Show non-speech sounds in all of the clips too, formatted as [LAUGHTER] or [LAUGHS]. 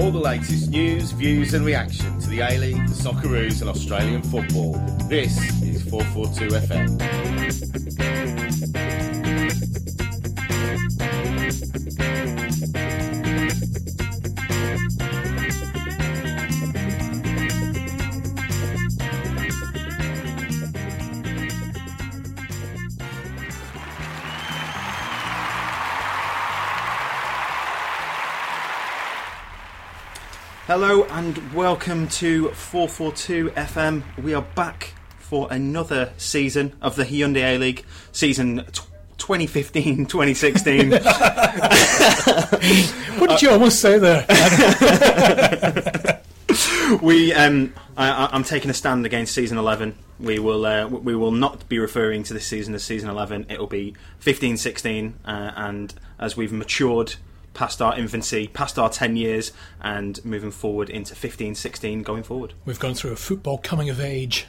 All the latest news, views, and reaction to the A League, the Socceroos, and Australian football. This is 442 FM. Hello and welcome to 442 FM. We are back for another season of the Hyundai A League, season 2015 2016. [LAUGHS] What did you almost say there? [LAUGHS] we, um, I, I- I'm taking a stand against season 11. We will, uh, we will not be referring to this season as season 11. It will be 15 16, uh, and as we've matured past our infancy, past our 10 years, and moving forward into 15 16 going forward. We've gone through a football coming of age.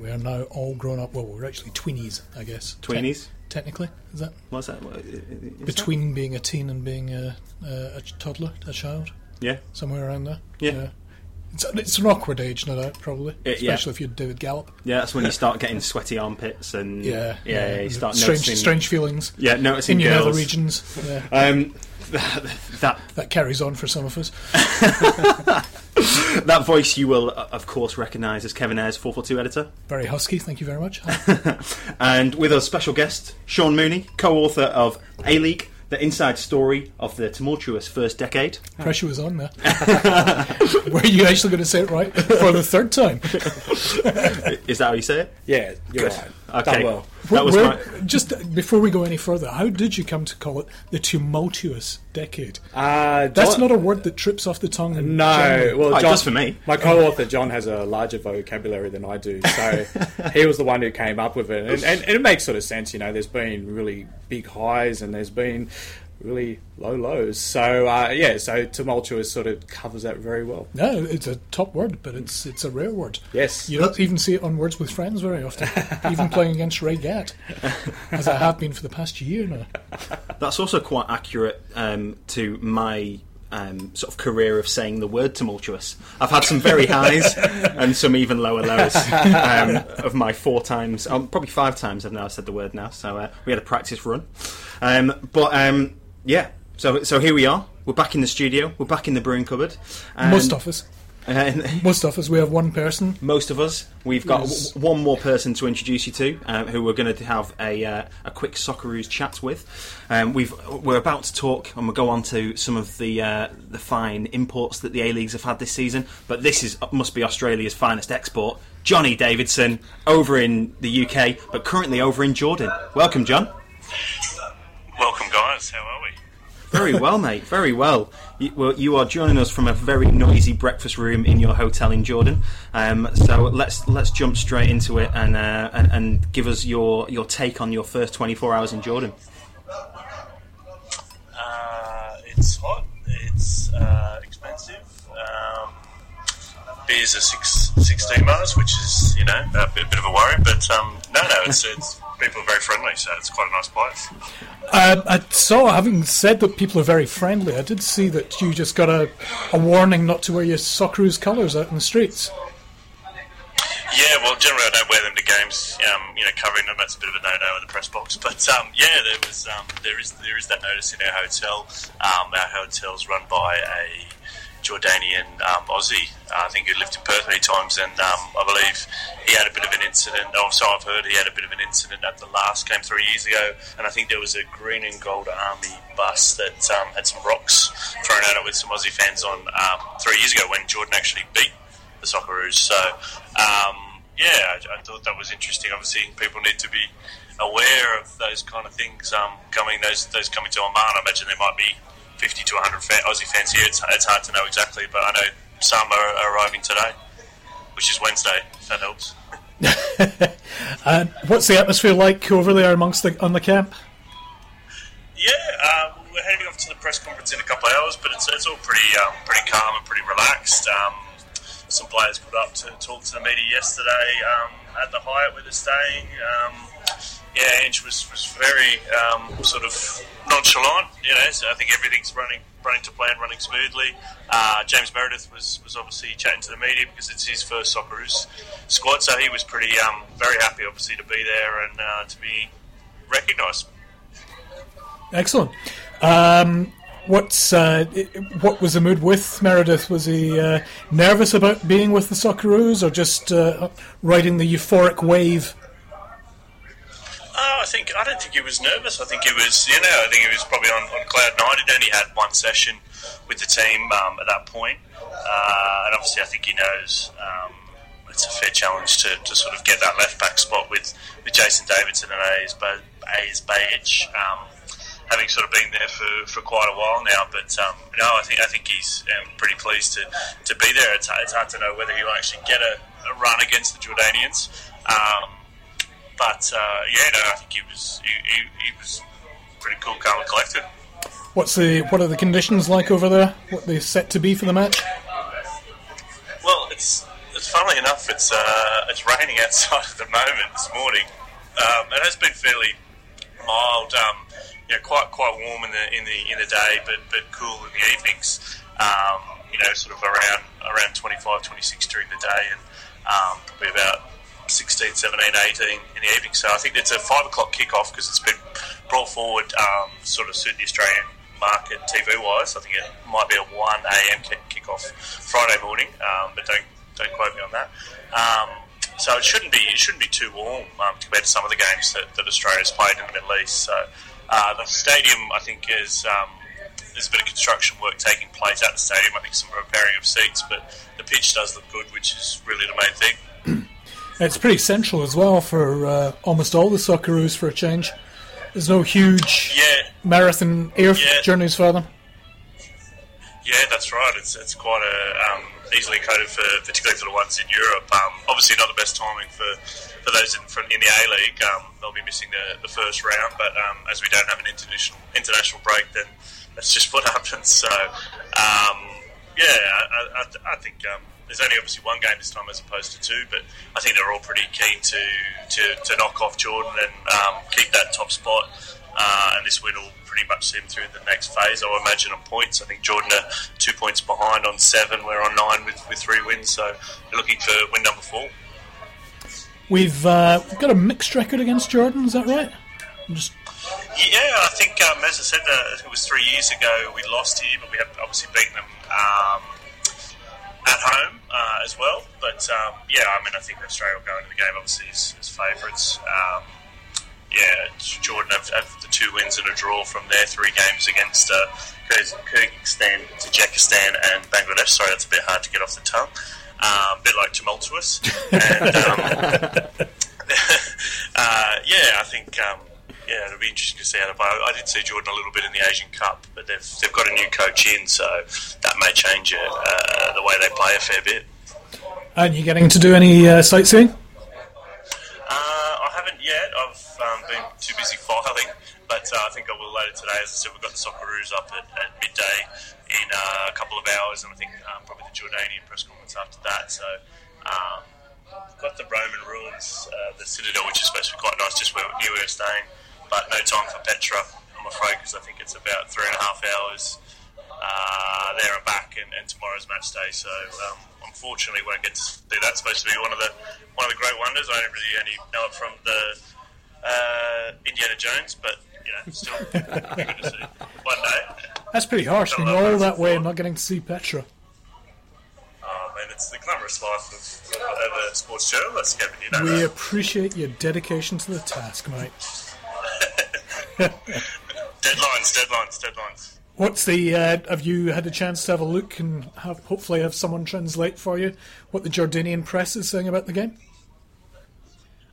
We are now all grown up. Well, we're actually tweenies, I guess. Tweenies? Te- technically, is that What's that? What- is that- between being a teen and being a, a, a toddler, a child, Yeah. somewhere around there? Yeah. It's, it's an awkward age, no doubt, probably. It- yeah. Especially if you're David Gallop. Yeah, that's when you start getting sweaty armpits and [LAUGHS] Yeah. yeah, you start strange, noticing strange feelings yeah, noticing in your girls. regions. [LAUGHS] Yeah. Um, [LAUGHS] that That carries on for some of us. [LAUGHS] that voice you will uh, of course recognise as Kevin Airs, four four two editor, Very husky, thank you very much. [LAUGHS] and with us special guest Shaun Mooney, co-author of A League. The inside story of the tumultuous first decade. Pressure was on there. Were you actually going to say it right for the third time? Is that how you say it? Yeah, you're Good. right. Okay. Done well. That was Where- my, Just before we go any further, how did you come to call it the tumultuous decade? Uh, That's not a word that trips off the tongue. No, general. well, Oh, it John, does for me. My co-author John has a larger vocabulary than I do, so [LAUGHS] he was the one who came up with it, and, and, and it makes sort of sense. You know, there's been really big highs and there's been really low lows. So uh, yeah, so tumultuous sort of covers that very well. No, it's a top word, but it's it's a rare word. Yes. You don't even see it on Words with Friends very often, [LAUGHS] even playing against Ray Gatt, as I have been for the past year now. that's also quite accurate um, to my um, sort of career of saying the word tumultuous. I've had some very highs [LAUGHS] and some even lower lows um, of my four times, um, probably five times I've now said the word now. So uh, we had a practice run, um, but um, yeah. So so here we are. We're back in the studio. We're back in the broom cupboard. And, Most of us, [LAUGHS] uh, most of us, we have one person. most of us. We've got Yes. w- one more person to introduce you to, uh, who we're going to have a uh, a quick Socceroos chat with. Um, we've we're about to talk, and we'll go on to some of the uh, the fine imports that the A leagues have had this season. But this is must be Australia's finest export, Johnny Davidson, over in the UK, but currently over in Jordan. Welcome, John. Welcome, guys. How are we? Very well, mate. Very well. You, well, you are joining us from a very noisy breakfast room in your hotel in Jordan. Um, so let's let's jump straight into it and, uh, and and give us your your take on your first 24 hours in Jordan. Uh, it's hot. It's uh, expensive. Um, beers are six, 16 bars, which is, you know, a bit, bit of a worry. But um, no, no, it's, it's people are very friendly, so it's quite a nice place. Uh, I saw, having said that people are very friendly, I did see that you just got a, a warning not to wear your Socceroos colours out in the streets. Yeah, well, generally I don't wear them to games. Um, you know, covering them that's a bit of a no-no in the press box. [LAUGHS] But um, yeah, there was um, there is there is that notice in our hotel. Um, our hotel's run by a Jordanian um, Aussie. Uh, I think who lived in Perth many times, and um, I believe he had a bit of an incident. Oh, so I've heard he had a bit of an incident at the last game three years ago, and I think there was a green and gold army bus that um, had some rocks thrown at it with some Aussie fans on um, three years ago when Jordan actually beat the Socceroos. So, um, yeah, I, I thought that was interesting. Obviously, people need to be aware of those kind of things um, coming. Those those coming to Amman. I imagine there might be 50 to 100 fa- Aussie fans here. It's, it's hard to know exactly, but I know some are, arriving today, which is Wednesday. If that helps. [LAUGHS] And what's the atmosphere like over there amongst the on the camp? Yeah, um, we're heading off to the press conference in a couple of hours, but it's, it's all pretty um, pretty calm and pretty relaxed. Um, some players put up to talk to the media yesterday um, at the Hyatt where they're staying. Yeah, Ange was, was very um, sort of nonchalant. You know, so I think everything's running running to plan, running smoothly. Uh, James Meredith was, was obviously chatting to the media because it's his first Socceroos squad, so he was pretty um, very happy, obviously, to be there and uh, to be recognised. Excellent. Um, what's uh, what was the mood with Meredith? Was he uh, nervous about being with the Socceroos, or just uh, riding the euphoric wave? I think I don't think he was nervous. I think he was, you know, I think he was probably on, on cloud nine. He'd only had one session with the team um, at that point. Uh, and obviously, I think he knows um, it's a fair challenge to, to sort of get that left back spot with, with Jason Davidson and Aziz Behich, um, having sort of been there for, for quite a while now. But um, no, I think I think he's um, pretty pleased to, to be there. It's, it's hard to know whether he'll actually get a, a run against the Jordanians. But uh, yeah, no, I think he was he, he, he, was pretty cool, calm and collected. What's the what are the conditions like over there? What they set to be for the match? Well, it's it's funnily enough, it's uh, it's raining outside [LAUGHS] at the moment this morning. Um, it has been fairly mild, um, you know, quite quite warm in the in the in the day, but but cool in the evenings. Um, you know, sort of around around 25, 26 during the day, and um, probably about 16, 17, 18 in the evening. So I think it's a five o'clock kickoff because it's been brought forward, um, sort of suit the Australian market TV wise. I think it might be a 1 a.m. kickoff Friday morning, um, but don't don't quote me on that. Um, so it shouldn't be it shouldn't be too warm um, compared to some of the games that, that Australia's played in the Middle East. So uh, the stadium, I think, is um, there's a bit of construction work taking place at the stadium. I think some repairing of seats, but the pitch does look good, which is really the main thing. [CLEARS THROAT] It's pretty central as well for uh, almost all the Socceroos for a change. There's no huge yeah. marathon air yeah. journeys for them. Yeah, that's right. It's it's quite a um, easily coded for, particularly for the ones in Europe. Um, obviously, not the best timing for, for those in, in the A League. Um, they'll be missing the, the first round, but um, as we don't have an international international break, then that's just what [LAUGHS] happens. So, um, yeah, I, I, I think um, there's only obviously one game this time as opposed to two, but I think they're all pretty keen to, to, to knock off Jordan and um, keep that top spot. Uh, and this win will pretty much see them through the next phase. I imagine on points. I think Jordan are two points behind on seven. We're on nine with, with three wins, so they're looking for win number four. We've uh, got a mixed record against Jordan. Is that right? Just... Yeah, I think um, as I said, uh, it was three years ago we lost here, but we have obviously beaten them. Um, at home uh, as well. But um, yeah, I mean, I think Australia will go into the game obviously as, as favourites. Um, yeah, Jordan have, have, the two wins and a draw from their three games against uh, Kyrgyzstan, Tajikistan, and Bangladesh. Sorry, that's a bit hard to get off the tongue. Uh, a bit like tumultuous. And, um, [LAUGHS] uh, yeah, I think um, yeah, it'll be interesting to see how they play. I did see Jordan a little bit in the Asian Cup, but they've, they've got a new coach in, so that may change it, uh, the way they play a fair bit. Aren't you getting to do any uh, sightseeing? Uh, I haven't yet. I've um, been too busy filing, but uh, I think I will later today. As I said, we've got the Socceroos up at, at midday in uh, a couple of hours, and I think um, probably the Jordanian press conference after that. So. Um, got the Roman ruins, uh, the Citadel, which is supposed to be quite nice, just where we're staying but no time for Petra, I'm afraid, because I think it's about three and a half hours uh, there and back, and, and, tomorrow's match day. So um, unfortunately, won't get to see that. It's supposed to be one of the one of the great wonders. I don't really only know it from the uh, Indiana Jones, but you know, still [LAUGHS] to see one day. That's pretty harsh. Going all that way and not getting to see Petra. Oh man, it's the glamorous life of, of a sports journalist, Kevin. You know we that. appreciate your dedication to the task, mate. Deadlines, deadlines, deadlines. What's the? Uh, have you had a chance to have a look and have hopefully have someone translate for you what the Jordanian press is saying about the game?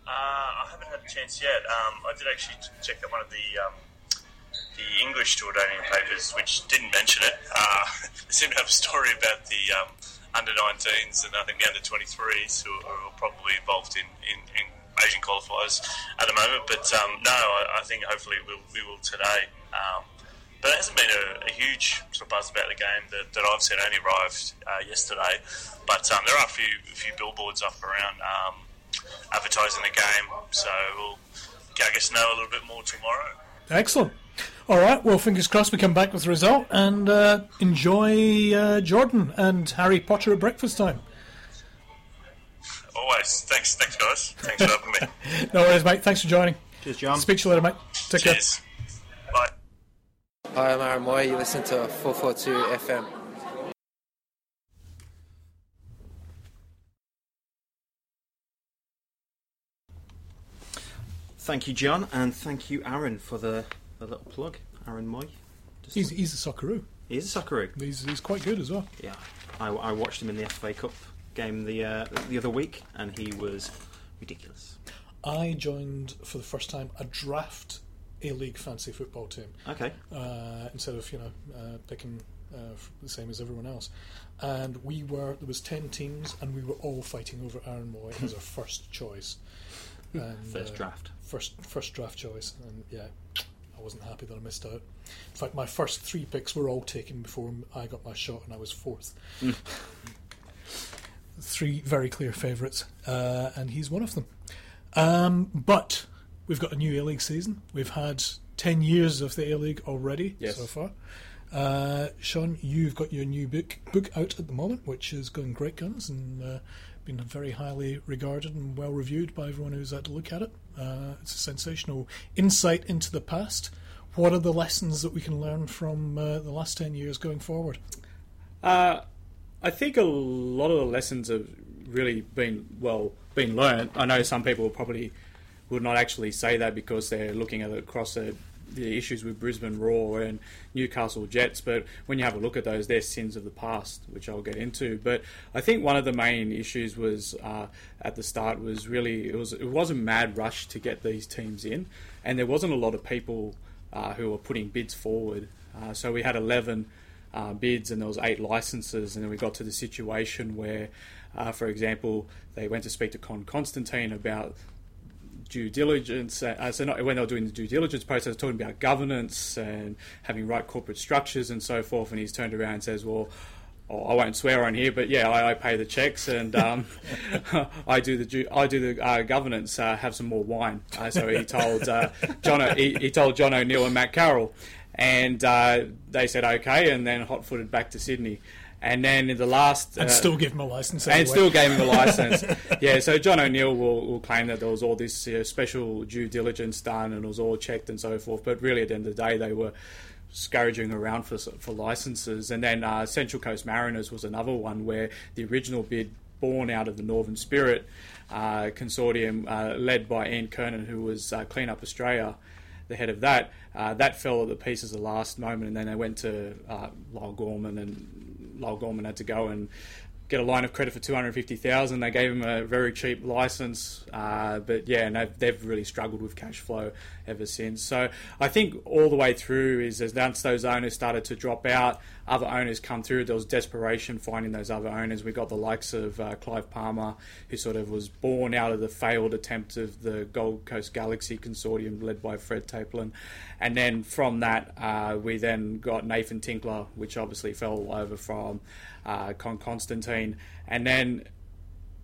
Uh, I haven't had a chance yet. Um, I did actually check out one of the um, the English Jordanian papers, which didn't mention it. Uh, [LAUGHS] they seem to have a story about the um, under 19s and I think the under 23s who are probably involved in, in, in Asian qualifiers at the moment. But um, no, I, I, think hopefully we'll, we will today. Um, but there hasn't been a, a, huge sort of buzz about the game that, that I've seen. Only arrived uh, yesterday, but um, there are a few a few billboards up around um, advertising the game. So we'll I guess know a little bit more tomorrow. Excellent. All right. Well, fingers crossed we come back with the result and uh, enjoy uh, Jordan and Harry Potter at breakfast time. Always. Thanks, thanks, guys. Thanks for having me. [LAUGHS] No worries, mate. Thanks for joining. Cheers, John. Speak to you later, mate. Take care. Bye. Hi, I'm Aaron Mooy. You listen to 442 FM. Thank you, John, and thank you, Aaron, for the, the little plug. Aaron Mooy. Just He's, he's a Socceroo. he is a Socceroo. He's, he's quite good as well. Yeah, I, I watched him in the FA Cup game the uh, the other week, and he was ridiculous. I joined for the first time a draft A League fancy football team Okay, uh, instead of you know uh, picking uh, the same as everyone else. And we were there was ten teams, and we were all fighting over Aaron Mooy as our [LAUGHS] first choice. And, first uh, draft. First first draft choice, and yeah, I wasn't happy that I missed out. In fact, my first three picks were all taken before I got my shot, and I was fourth. [LAUGHS] three very clear favourites, uh, and he's one of them. Um, but we've got a new A League season. We've had 10 years of the A League already Yes. so far. Uh, Sean, you've got your new book book out at the moment, which is going great guns and uh, been very highly regarded and well reviewed by everyone who's had to look at it. Uh, it's a sensational insight into the past. What are the lessons that we can learn from uh, the last 10 years going forward? I think a lot of the lessons have really been well been learned. I know some people probably would not actually say that because they're looking at across the, the issues with Brisbane Roar and Newcastle Jets. But when you have a look at those, they're sins of the past, which I'll get into. But I think one of the main issues was uh, at the start was really it was it was a mad rush to get these teams in, and there wasn't a lot of people uh, who were putting bids forward. Uh, so we had eleven uh, bids and there was eight licenses and then we got to the situation where uh, for example they went to speak to Con Constantine about due diligence uh, so not when they were doing the due diligence process talking about governance and having right corporate structures and so forth and he's turned around and says well oh, I won't swear on here, but yeah, I, I pay the checks and um, [LAUGHS] I do the I do the uh, governance. Uh, have some more wine. Uh, so he told uh, John he, he told John O'Neill and Matt Carroll, and uh, they said okay, and then hot footed back to Sydney, and then in the last And uh, still give him a license. and still gave him a [LAUGHS] license. yeah, so John O'Neill will, will claim that there was all this uh, special due diligence done and it was all checked and so forth. But really, at the end of the day, they were scurrying around for for licenses. And then uh, Central Coast Mariners was another one where the original bid, born out of the Northern Spirit uh, consortium, uh, led by Ian Kiernan, who was uh, Clean Up Australia the head of that, uh, that fell at the pieces at the last moment, and then they went to uh, Lyall Gorman, and Lyall Gorman had to go and get a line of credit for two hundred fifty thousand. They gave him a very cheap license, uh, but yeah, and they've, they've really struggled with cash flow ever since. So I think all the way through is as once those owners started to drop out, other owners come through. There was desperation finding those other owners. We got the likes of uh, Clive Palmer, who sort of was born out of the failed attempt of the Gold Coast Galaxy consortium led by Fred Taplin, and then from that uh, we then got Nathan Tinkler, which obviously fell over from uh, Con Constantine, and then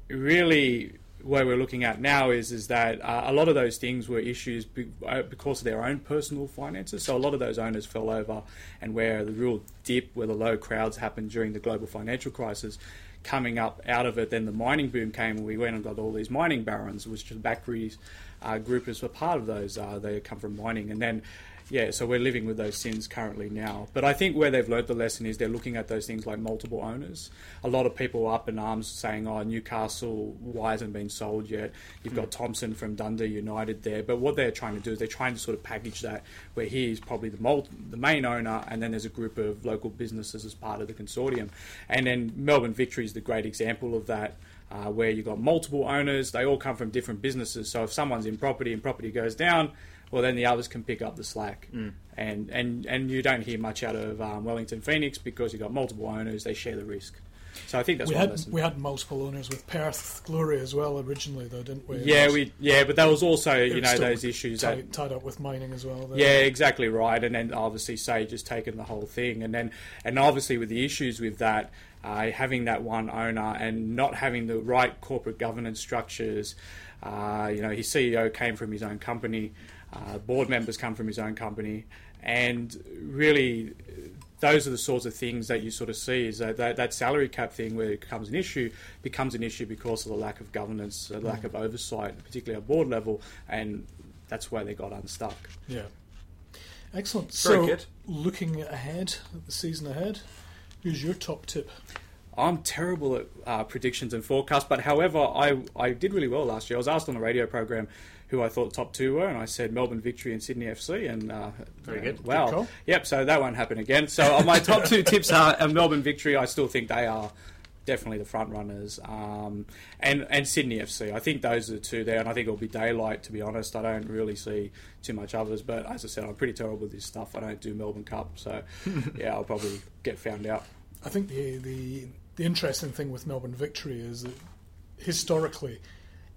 really where we're looking at now is is that uh, a lot of those things were issues be, uh, because of their own personal finances. So a lot of those owners fell over, and where the real dip, where the low crowds happened during the global financial crisis, coming up out of it, then the mining boom came, and we went and got all these mining barons, which the Bakrie's uh, groupers were part of those. Uh, they come from mining, and then yeah, so we're living with those sins currently now. But I think where they've learnt the lesson is they're looking at those things like multiple owners. A lot of people are up in arms saying, oh, Newcastle, why hasn't been sold yet? You've got Thompson from Dundee United there. But what they're trying to do is they're trying to sort of package that where he's probably the, mul- the main owner and then there's a group of local businesses as part of the consortium. And then Melbourne Victory is the great example of that. Uh, where you've got multiple owners, they all come from different businesses. So if someone's in property and property goes down, well, then the others can pick up the slack. And, and, and you don't hear much out of um, Wellington Phoenix because you've got multiple owners, they share the risk. So I think that's we one had lesson. we had multiple owners with Perth Glory as well originally, though, didn't we? yeah, was- we yeah, but that was also you was know those issues tied, that tied up with mining as well. there. Yeah, exactly right. And then obviously Sage has taken the whole thing, and then and obviously with the issues with that, uh, having that one owner and not having the right corporate governance structures, Uh, you know, his CEO came from his own company. Uh, board members come from his own company, and really, those are the sorts of things that you sort of see is that, that, that salary cap thing where it becomes an issue becomes an issue because of the lack of governance, the lack of oversight, particularly at board level, and that's why they got unstuck. Yeah. Excellent. Very so, good. looking ahead at the season ahead, who's your top tip? I'm terrible at uh, predictions and forecasts, but however, I, I did really well last year. I was asked on the radio program who I thought the top two were, and I said Melbourne Victory and Sydney FC, and uh, Very good. Wow, Good yep. So that won't happen again. So uh, my top two [LAUGHS] tips are uh, Melbourne Victory. I still think they are definitely the front runners, um, and and Sydney FC. I think those are the two there, and I think it'll be daylight. To be honest, I don't really see too much others. But as I said, I'm pretty terrible with this stuff. I don't do Melbourne Cup, so [LAUGHS] yeah, I'll probably get found out. I think the, the the interesting thing with Melbourne Victory is that historically,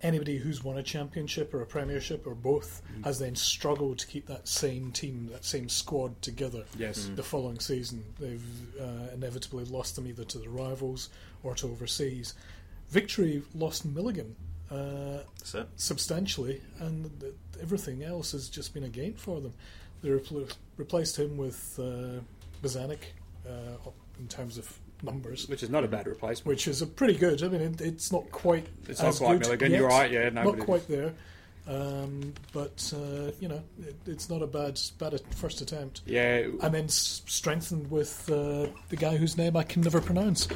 anybody who's won a championship or a premiership or both has then struggled to keep that same team, that same squad together. Yes. Mm. The following season, they've uh, inevitably lost them either to the rivals or to overseas. Victory lost Milligan. Uh, substantially, and th- everything else has just been a gain for them. They repl- replaced him with uh, Bozanic uh, in terms of numbers, Which is not a bad replacement. which is a pretty good. I mean, it, it's not quite. It's as not quite good Milligan, yet. you're right, yeah, no, not quite there. Um, but uh, you know, it, it's not a bad bad first attempt. Yeah, And then s- strengthened with uh, the guy whose name I can never pronounce.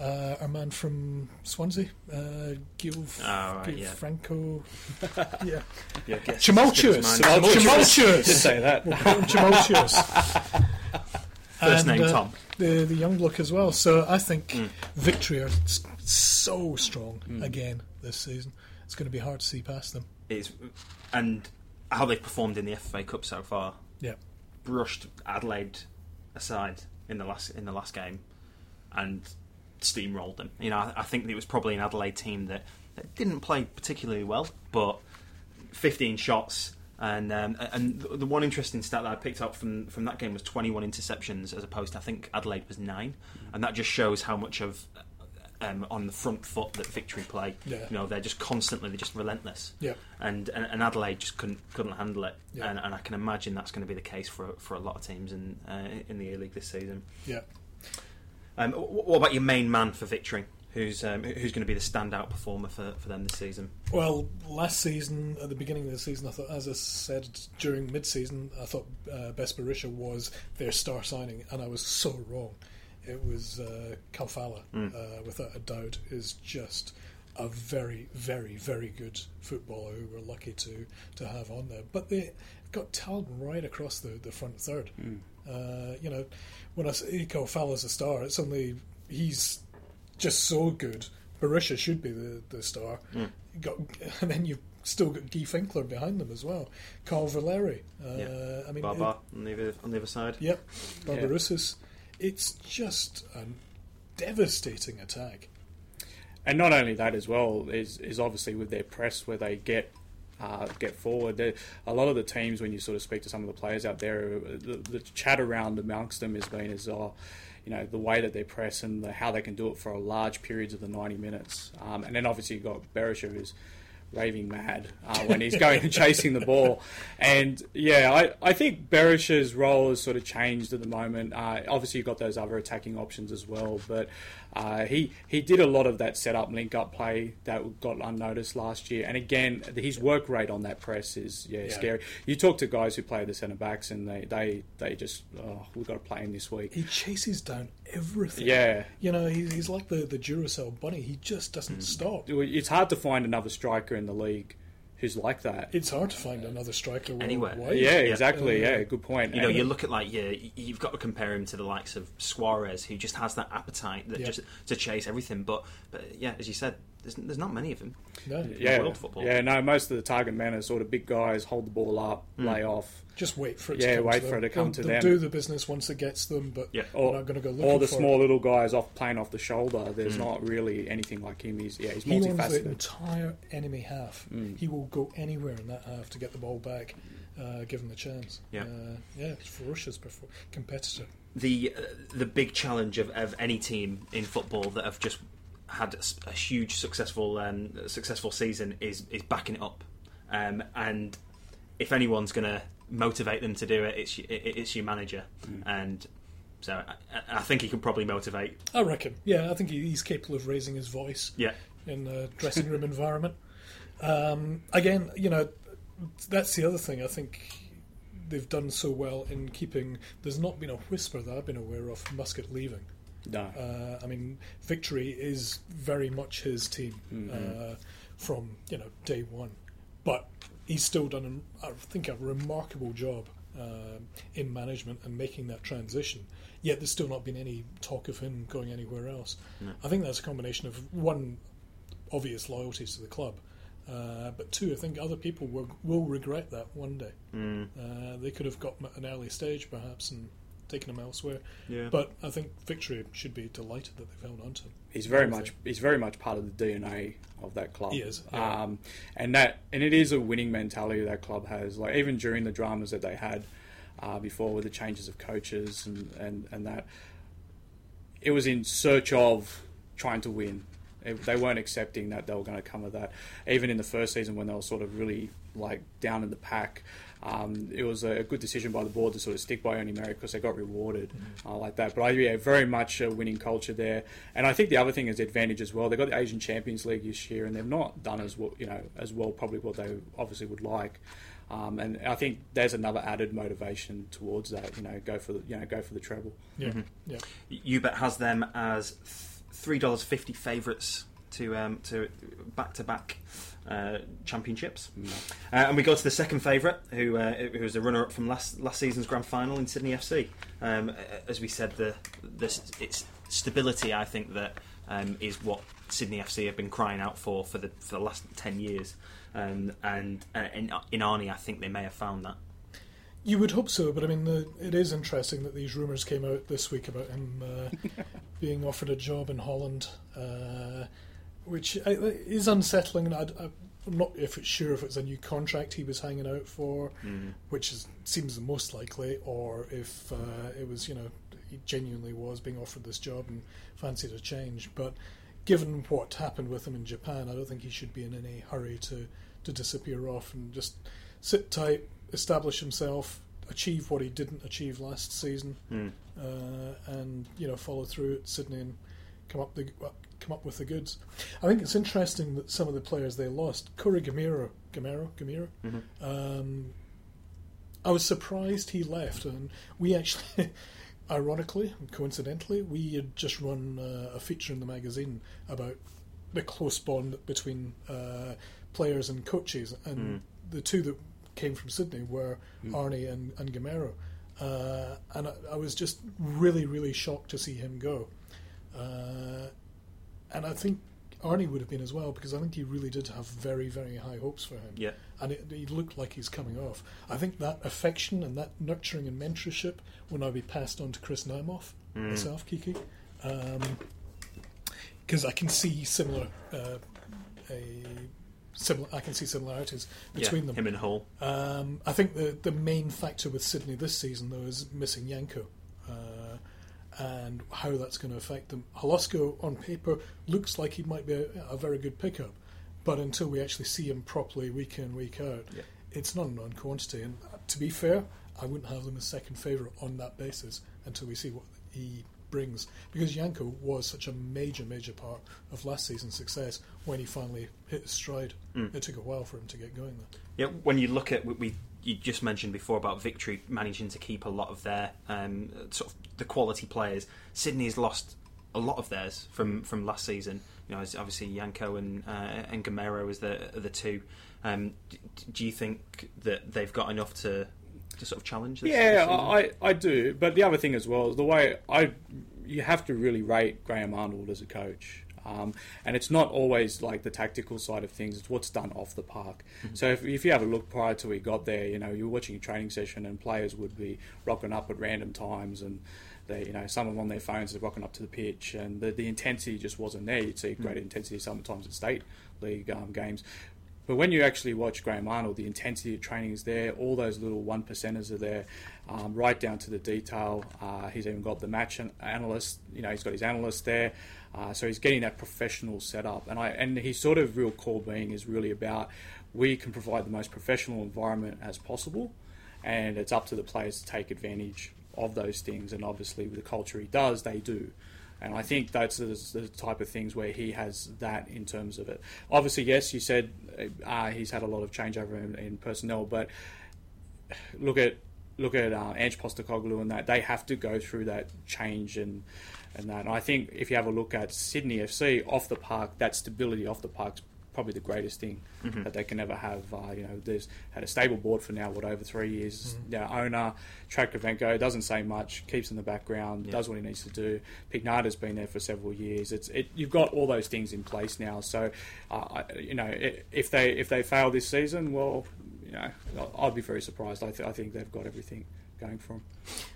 Uh, our man from Swansea, uh, Gil, Ah, right, Gil yeah. Franco. [LAUGHS] yeah. Yeah, guess Tumultuous. as good as mine. Tumultuous. Just say that. We'll call him tumultuous. [LAUGHS] First And, name uh, Tom. The the young bloke as well. So I think Hmm. Victory are so strong again this season. It's going to be hard to see past them. It's, and how they've performed in the FA Cup so far Yeah. brushed Adelaide aside in the last in the last game and steamrolled them. You know, I, I think it was probably an Adelaide team that, that didn't play particularly well, but 15 shots. And um, and the one interesting stat that I picked up from from that game was 21 interceptions as opposed to I think Adelaide was nine, and that just shows how much of um, on the front foot that victory play. Yeah. You know, they're just constantly they're just relentless. Yeah. And, and and Adelaide just couldn't couldn't handle it, Yeah. and, and I can imagine that's going to be the case for for a lot of teams in uh, in the A League this season. Yeah. Um, what about your main man for victory? Who's um, who's going to be the standout performer for, for them this season? Well, last season, at the beginning of the season, I thought, as I said during mid-season, I thought uh, was their star signing, and I was so wrong. It was uh, Khalfallah, uh, without a doubt, is just a very, very, very good footballer who we're lucky to, to have on there. But they got talent right across the, the front third. Uh, you know, when I say Khalfallah's a star, it's only he's just so good. Berisha should be the, the star. You got, [LAUGHS] and then you've still got Gui Finkler behind them as well. Carl Valeri. Uh, Yeah. I mean, Baba on the other, on the other side. it- yep, Barbarouses. It's just a devastating attack. and not only that as well is is obviously with their press where they get uh, get forward. There- A lot of the teams, when you sort of speak to some of the players out there, the, the chat around amongst them has been as oh, you know the way that they press and the, how they can do it for a large periods of the ninety minutes. Um, and then obviously you've got Berisha who's raving mad uh, when he's [LAUGHS] going and chasing the ball. And yeah, I, I think Berisha's role has sort of changed at the moment. Uh, obviously, you've got those other attacking options as well, but uh, he he did a lot of that set up, link up play that got unnoticed last year. And again, his work rate on that press is yeah, Yeah. scary. You talk to guys who play the centre backs, and they they, they just oh, we've got to play him this week. He chases down everything. Yeah. You know, he's, he's like the, the Duracell bunny. He just doesn't Hmm. stop. It's hard to find another striker in the league who's like that. It's hard to find another striker Anywhere. worldwide. yeah, Yeah. exactly. Yeah, good point. You know, And- you look at like yeah, you've got to compare him to the likes of Suarez, who just has that appetite that Yeah. just to chase everything. But but yeah, as you said, there's, there's not many of them. No, yeah, world football. Yeah, no, most of the target men are sort of big guys, hold the ball up, Hmm. lay off. just wait for it Yeah, to come wait to for them. it to come they'll, to they'll them. do the business once it gets them, but Yeah. they're not going to go looking or the for small it. little guys off playing off the shoulder. There's not really anything like him. He's yeah, he's He owns the multifaceted. entire enemy half. He will go anywhere in that half to get the ball back, uh, given the chance. Yeah. uh, yeah, it's ferocious perfor- competitor. the uh, the big challenge of, of any team in football that have just had a huge successful um, successful season is is backing it up, um, and if anyone's going to motivate them to do it, it's it, it's your manager, and so I, I think he can probably motivate. I reckon. Yeah, I think he's capable of raising his voice Yeah, in the [LAUGHS] dressing room environment. Um, again, you know, that's the other thing. I think they've done so well in keeping. There's not been a whisper that I've been aware of Muscat leaving. No. Uh, I mean, Victory is very much his team uh, from you know day one, but he's still done, an, I think, a remarkable job uh, in management and making that transition. Yet there's still not been any talk of him going anywhere else. I think that's a combination of one, obvious loyalties to the club. Uh, but two, I think other people will, will regret that one day. Uh, they could have got at an early stage, perhaps, and taken him elsewhere. Yeah. But I think Victory should be delighted that they've held on to him. he's very much he's very much part of the DNA of that club. He is, yeah. um, and that and it is a winning mentality that club has. Like even during the dramas that they had uh, before with the changes of coaches and, and, and that, it was in search of trying to win. It- they weren't accepting that they were going to come with that. Even in the first season when they were sort of really like down in the pack, um, it was a good decision by the board to sort of stick by Ernie Merrick because they got rewarded uh, like that. But I yeah, very much a winning culture there. And I think the other thing is the advantage as well. They've got the Asian Champions League this year, and they've not done as well, you know, as well probably what they obviously would like. Um, and I think there's another added motivation towards that. You know, go for the you know go for the treble. Yeah, yeah. Ubet has them as three dollars fifty favourites to um, to back to back championships, uh, and we go to the second favourite, who uh, who was a runner up from last last season's grand final in Sydney FC. Um, as we said, the this it's stability. I think that um, is what Sydney FC have been crying out for for the for the last ten years, um, and uh, in, in Arnie, I think they may have found that. You would hope so, but I mean, the, it is interesting that these rumours came out this week about him uh, [LAUGHS] being offered a job in Holland, uh, which uh, is unsettling. And I, I'm not if it's sure if it's a new contract he was hanging out for, which is, seems the most likely, or if uh, it was, you know, he genuinely was being offered this job and fancied a change. But given what happened with him in Japan, I don't think he should be in any hurry to, to disappear off and just sit tight, establish himself, achieve what he didn't achieve last season, uh, and you know follow through at Sydney and come up the come up with the goods. I think it's interesting that some of the players they lost, Corey Gameiro, Gameiro, Gameiro. Um, I was surprised he left, and we actually. [LAUGHS] Ironically, and coincidentally, we had just run uh, a feature in the magazine about the close bond between uh, players and coaches, and the two that came from Sydney were Arnie and, and Gameiro. Uh, and I, I was just really, really shocked to see him go. Uh, and I think Arnie would have been as well because I think he really did have very, very high hopes for him. Yeah. And it, he looked like he's coming off. I think that affection and that nurturing and mentorship will now be passed on to Chris Naumoff, myself, Kiki. Because I can see similar. Uh, a similar, I can see similarities between yeah, them. him and Hull. Um, I think the the main factor with Sydney this season though is missing Janko. And how that's going to affect them. Holosko on paper looks like he might be a, a very good pickup, but until we actually see him properly week in week out, Yeah. it's not a known quantity. And uh, to be fair, I wouldn't have them as second favourite on that basis until we see what he brings, because Janko was such a major, major part of last season's success when he finally hit his stride. It took a while for him to get going there. Yeah, when you look at we you just mentioned before about Victory managing to keep a lot of their um, sort of the quality players. Sydney's lost a lot of theirs from, from last season. You know, obviously Janko and uh, and Gameiro as the are the two. Um, do you think that they've got enough to to sort of challenge? This, Yeah? I, I do. But the other thing as well is the way I you have to really rate Graham Arnold as a coach. Um, and it's not always like the tactical side of things; it's what's done off the park. So if, if you have a look prior to we got there, you know you're watching a training session and players would be rocking up at random times, and they, you know, some of them on their phones are rocking up to the pitch, and the, the intensity just wasn't there. You'd see great intensity sometimes at state league um, games But when you actually watch Graham Arnold, the intensity of training is there. All those little one percenters are there, um, right down to the detail. Uh, he's even got the match an- analyst. You know, he's got his analyst there, uh, so he's getting that professional setup. And I and his sort of real core being is really about we can provide the most professional environment as possible, and it's up to the players to take advantage of those things. And obviously, with the culture he does, they do. And I think that's the, the type of things where he has that in terms of it. Obviously, yes, you said uh, he's had a lot of changeover in, in personnel, but look at look at uh, Ange Postecoglou and that they have to go through that change and and that. And I think if you have a look at Sydney FC off the park, that stability off the park's probably the greatest thing Mm-hmm. that they can ever have. Uh, you know, there's had a stable board for now, what over three years. Mm-hmm. Their owner, Traktovenko, doesn't say much, keeps in the background, Yeah. does what he needs to do. Pignata's been there for several years. It's it, you've got all those things in place now. So, uh, you know, if they if they fail this season, well, you know, I'll- I'd be very surprised. I, th- I think they've got everything going for them.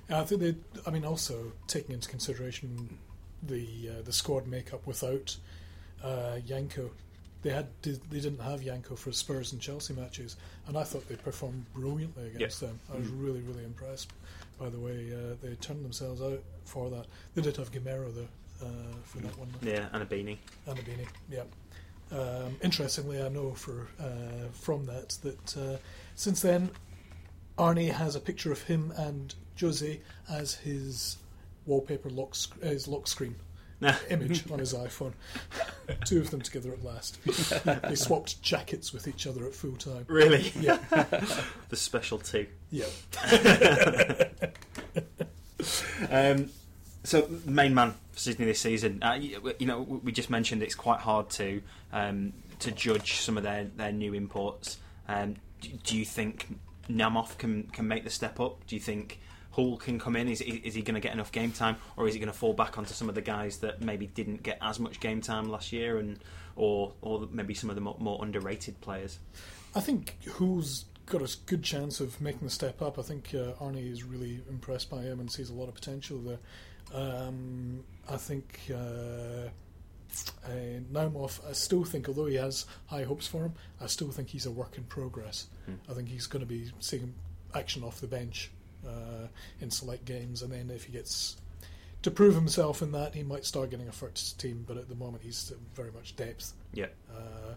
And I think they. I mean, also taking into consideration the uh, the squad makeup without uh, Janko, they had they didn't have Janko for Spurs and Chelsea matches, and I thought they performed brilliantly against them. I was really really impressed by the way uh, they turned themselves out for that. They did have Gameiro though uh, for that one. Yeah, and a beanie. and a beanie. Yeah. Um, interestingly, I know for uh, from that that uh, since then, Arnie has a picture of him and Jose as his wallpaper lock sc- uh, his lock screen [LAUGHS] image on his iPhone. [LAUGHS] Two of them together at last. [LAUGHS] they swapped jackets with each other at full time. Really? Yeah, the special two. yeah. Um, so, main man for Sydney this season. Uh, you, know, we just mentioned it's quite hard to um, to judge some of their, their new imports. Um, do, do you think Naumoff can can make the step up? Do you think Hall can come in? Is is he going to get enough game time, or is he going to fall back onto some of the guys that maybe didn't get as much game time last year, and or or maybe some of the more, more underrated players? I think who's got a good chance of making the step up. I think uh, Arnie is really impressed by him and sees a lot of potential there. Um, I think uh, uh, Naumoff, I still think, although he has high hopes for him, I still think he's a work in progress. I think he's going to be seeing action off the bench uh, in select games, and then if he gets to prove himself in that, he might start getting a first team. But at the moment, he's very much depth. Yeah, Uh,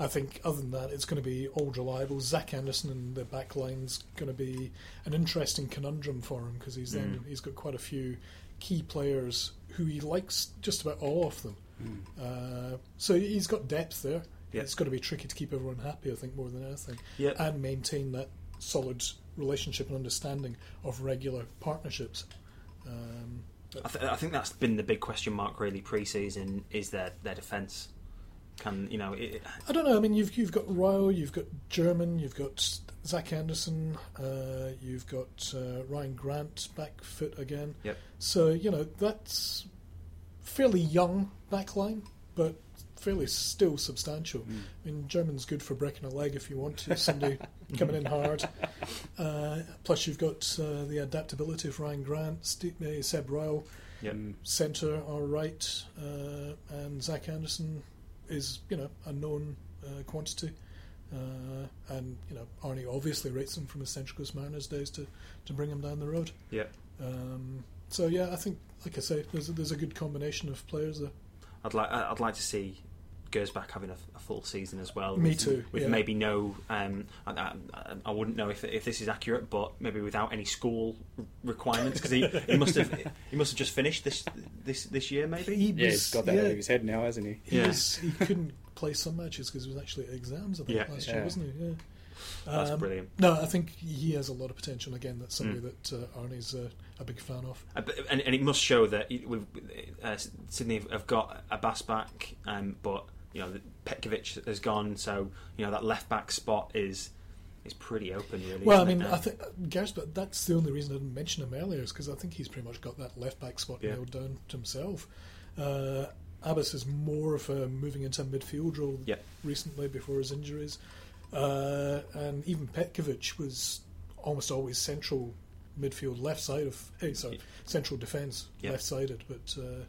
I think other than that, it's going to be all reliable. Zach Anderson and the back line's going to be an interesting conundrum for him because he's then he's got quite a few key players who he likes just about all of them. Uh, so he's got depth there. Yeah. It's going to be tricky to keep everyone happy, I think, more than anything, Yeah. and maintain that solid relationship and understanding of regular partnerships. Um, I, th- I think that's been the big question mark really pre-season is their their defence. Can you know? It, I don't know. I mean, you've you've got Ryall, you've got Jurman, you've got Zach Anderson, uh, you've got uh, Ryan Grant back fit again. Yep. So you know that's fairly young backline, but fairly still substantial. Hmm. I mean, Jurman's good for breaking a leg if you want to. Somebody [LAUGHS] coming in hard. Uh, plus, you've got uh, the adaptability of Ryan Grant, Steve, uh, Seb Ryall, Yep. centre or right, uh, and Zach Anderson is you know a known uh, quantity, uh, and you know Arnie obviously rates him from his Central Coast Mariners days to, to bring him down the road. yeah. Um, so yeah, I think like I say, there's a, there's a good combination of players there. I'd like I'd like to see goes Gersbach having a, a full season as well. Me with, too, With yeah. maybe no, um, I, I, I wouldn't know if if this is accurate, but maybe without any school requirements because he, he must have he must have just finished this this this year maybe. He Yeah, he's got that yeah, out of his head now, hasn't he? He, Yeah. was, he couldn't play some matches because he was actually at exams I think Yeah. last year, wasn't he? Yeah. That's Um, brilliant. No, I think he has a lot of potential. Again, that's somebody Mm. that uh, Arnie's uh, a big fan of. Uh, and, and it must show that we've, uh, Sydney have got Abbas back, um, but you know Petkovic has gone, so you know that left back spot is is pretty open really. Well, I isn't it, mean, now? I think uh, Gareth, but that's the only reason I didn't mention him earlier is because I think he's pretty much got that left back spot Yeah. nailed down to himself. Abbas is more of a moving into a midfield role Yeah. recently before his injuries, uh, and even Petkovic was almost always central midfield, left side of eh, sorry, central defence, Yeah. left sided, but uh,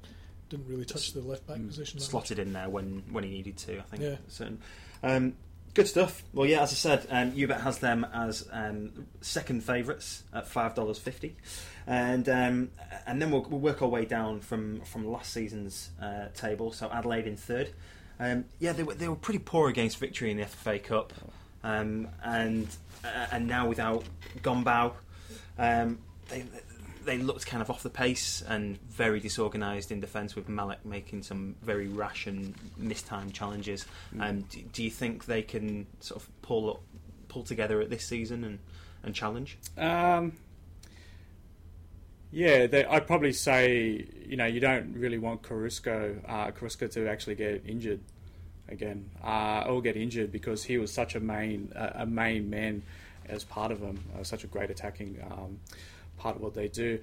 didn't really touch the left back position. that much. slotted in there when, when he needed to. I think. Yeah. Certain. Um, Good stuff. Well, yeah, as I said, um, Ubet has them as um, second favourites at five dollars fifty, and um, and then we'll, we'll work our way down from from last season's uh, table. So Adelaide in third. Um, yeah, they were they were pretty poor against victory in the FFA Cup, um, and uh, and now without Gombau, um, they they looked kind of off the pace and very disorganised in defence with Malik making some very rash and mistimed challenges. Um, do, do you think they can sort of pull up, pull together at this season and, and challenge? Um, yeah, they, I'd probably say you know you don't really want Carrusca, uh, Carrusca to actually get injured again, uh, or get injured because he was such a main uh, a main man as part of them, uh, such a great attacking um, part of what they do.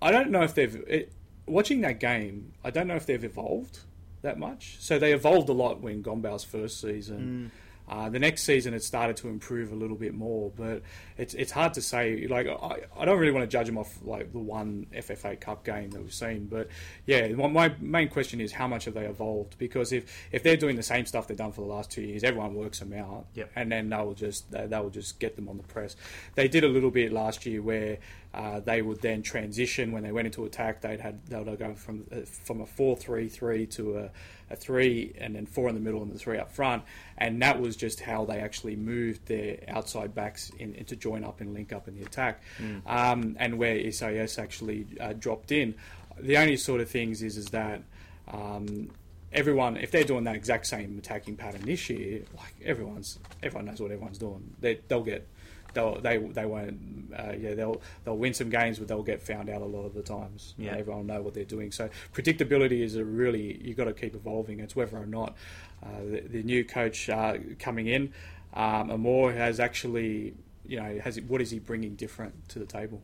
I don't know if they've it, watching that game. I don't know if they've evolved that much. So they evolved a lot when Gombau's first season. Uh, the next season, it started to improve a little bit more, but it's it's hard to say. Like I, I don't really want to judge them off like the one FFA Cup game that we've seen, but yeah, my my main question is how much have they evolved? Because if if they're doing the same stuff they've done for the last two years, everyone works them out, Yep. and then they will just they, they will just get them on the press. They did a little bit last year where uh, they would then transition when they went into attack. They'd had they would go from uh, from a four three three to a, a three, and then four in the middle and the three up front, and that was just how they actually moved their outside backs in, in to join up and link up in the attack, um, and where SIS actually uh, dropped in. The only sort of things is is that. Um, everyone, if they're doing that exact same attacking pattern this year, like everyone's, everyone knows what everyone's doing. They, they'll get, they'll, they, they won't, uh, yeah, they'll, they'll win some games, but they'll get found out a lot of the times. Yeah. everyone will know what they're doing. So predictability is a really you've got to keep evolving. It's whether or not uh, the, the new coach uh, coming in, um, Amor has actually, you know, has what is he bringing different to the table?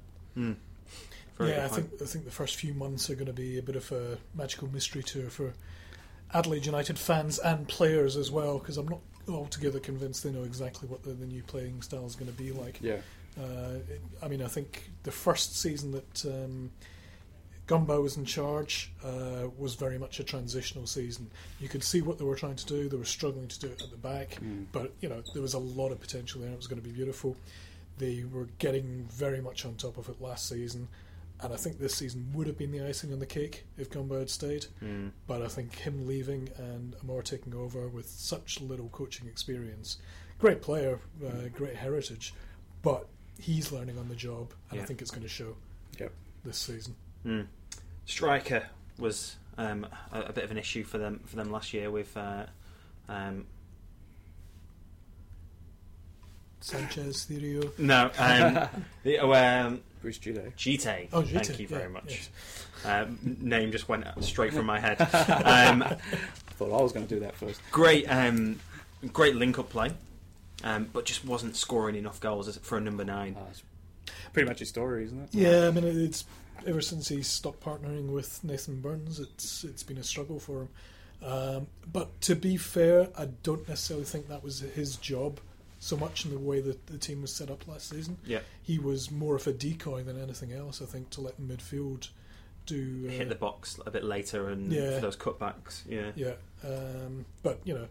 Very yeah, I think I think the first few months are going to be a bit of a magical mystery tour for Adelaide United fans and players as well, because I'm not altogether convinced they know exactly what the, the new playing style is going to be like. Yeah, Uh, it- I mean, I think the first season that um, Gombau was in charge uh, was very much a transitional season. You could see what they were trying to do. They were struggling to do it at the back, but you know there was a lot of potential there. It was going to be beautiful. They were getting very much on top of it last season, and I think this season would have been the icing on the cake if Gombau had stayed. Mm. But I think him leaving and Amor taking over with such little coaching experience, great player, uh, great heritage, but he's learning on the job, and Yeah. I think it's going to show yep. this season. Mm. Striker was um, a, a bit of an issue for them for them last year with. Uh, um, Sanchez, Therio. no, um, [LAUGHS] the- oh, um, Bruce Jude. Djite. Oh, Thank Djite, you very yeah, much. yes. Um, name just went straight from my head. [LAUGHS] Um, Thought I was going to do that first. great, um, great link-up play, um, but just wasn't scoring enough goals for a number nine. Uh, it's pretty much his story, isn't it? Yeah, I mean it's ever since he stopped partnering with Nathan Burns, it's it's been a struggle for him. Um, but to be fair, I don't necessarily think that was his job so much in the way that the team was set up last season. Yeah, He was more of a decoy than anything else. I think to let the midfield do uh, hit the box a bit later and Yeah. for those cutbacks. Yeah, Yeah, um, but you know,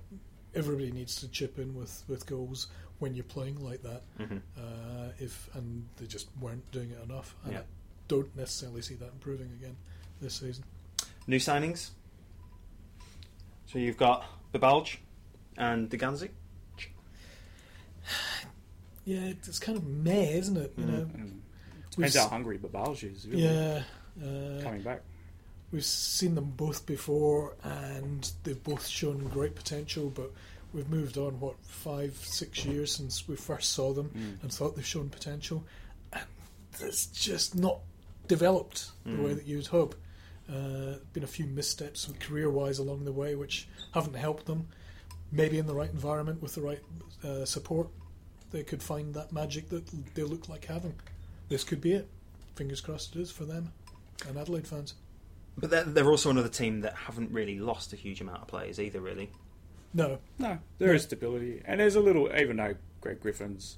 everybody needs to chip in with, with goals when you're playing like that. Mhm. Uh, if and they just weren't doing it enough, and Yeah. I don't necessarily see that improving again this season. New signings. So you've got Babalj and Dugandzic. Yeah, it's kind of meh, isn't it? You Mm. know, Mm. We've Depends s- how hungry Babalj is. Really yeah. Uh, coming back. we've seen them both before, and they've both shown great potential. But we've moved on what five, six years since we first saw them Mm. and thought they've shown potential, and it's just not developed the Mm. way that you'd hope. Uh, been a few missteps career-wise along the way, which haven't helped them. Maybe in the right environment with the right uh, support, they could find that magic that they look like having. This could be it. Fingers crossed it is for them and Adelaide fans. But they're, they're also another team that haven't really lost a huge amount of players either, really. No, No, there is stability, and there's a little. Even though Greg Griffins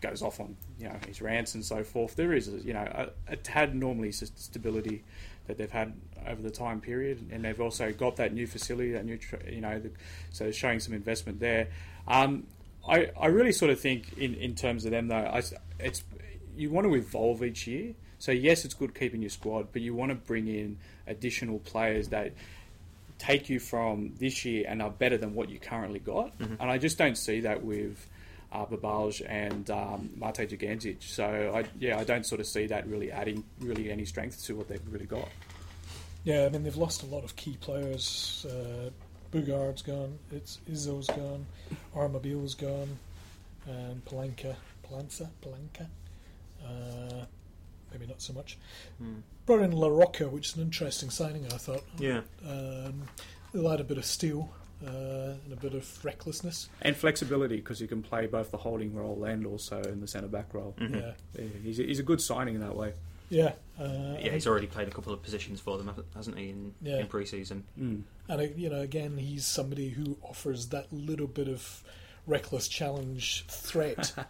goes off on you know his rants and so forth, there is you know a, a tad normally stability that they've had over the time period, and they've also got that new facility, that new tr- you know, the, so showing some investment there. Um, I, I really sort of think in, in terms of them though, I, it's you want to evolve each year. So yes, it's good keeping your squad, but you want to bring in additional players that take you from this year and are better than what you currently got. And I just don't see that with uh, Babalj and um, Mate Dugandzic. So I, yeah, I don't sort of see that really adding really any strength to what they've really got. Yeah, I mean they've lost a lot of key players. Uh, Bugard's gone. It's Izzo's gone. Armabil's gone. And Palenka, Palanca, Palenka. Uh, maybe not so much. Brought in La Rocca, which is an interesting signing. I thought. Yeah. Um, they'll add a bit of steel uh, and a bit of recklessness. And flexibility because you can play both the holding role and also in the centre back role. Yeah, Yeah, he's, a, he's a good signing in that way. Yeah. Uh, Yeah, he's already played a couple of positions for them, hasn't he, in, Yeah. in pre-season? And uh, you know, again, he's somebody who offers that little bit of reckless challenge threat. [LAUGHS] uh,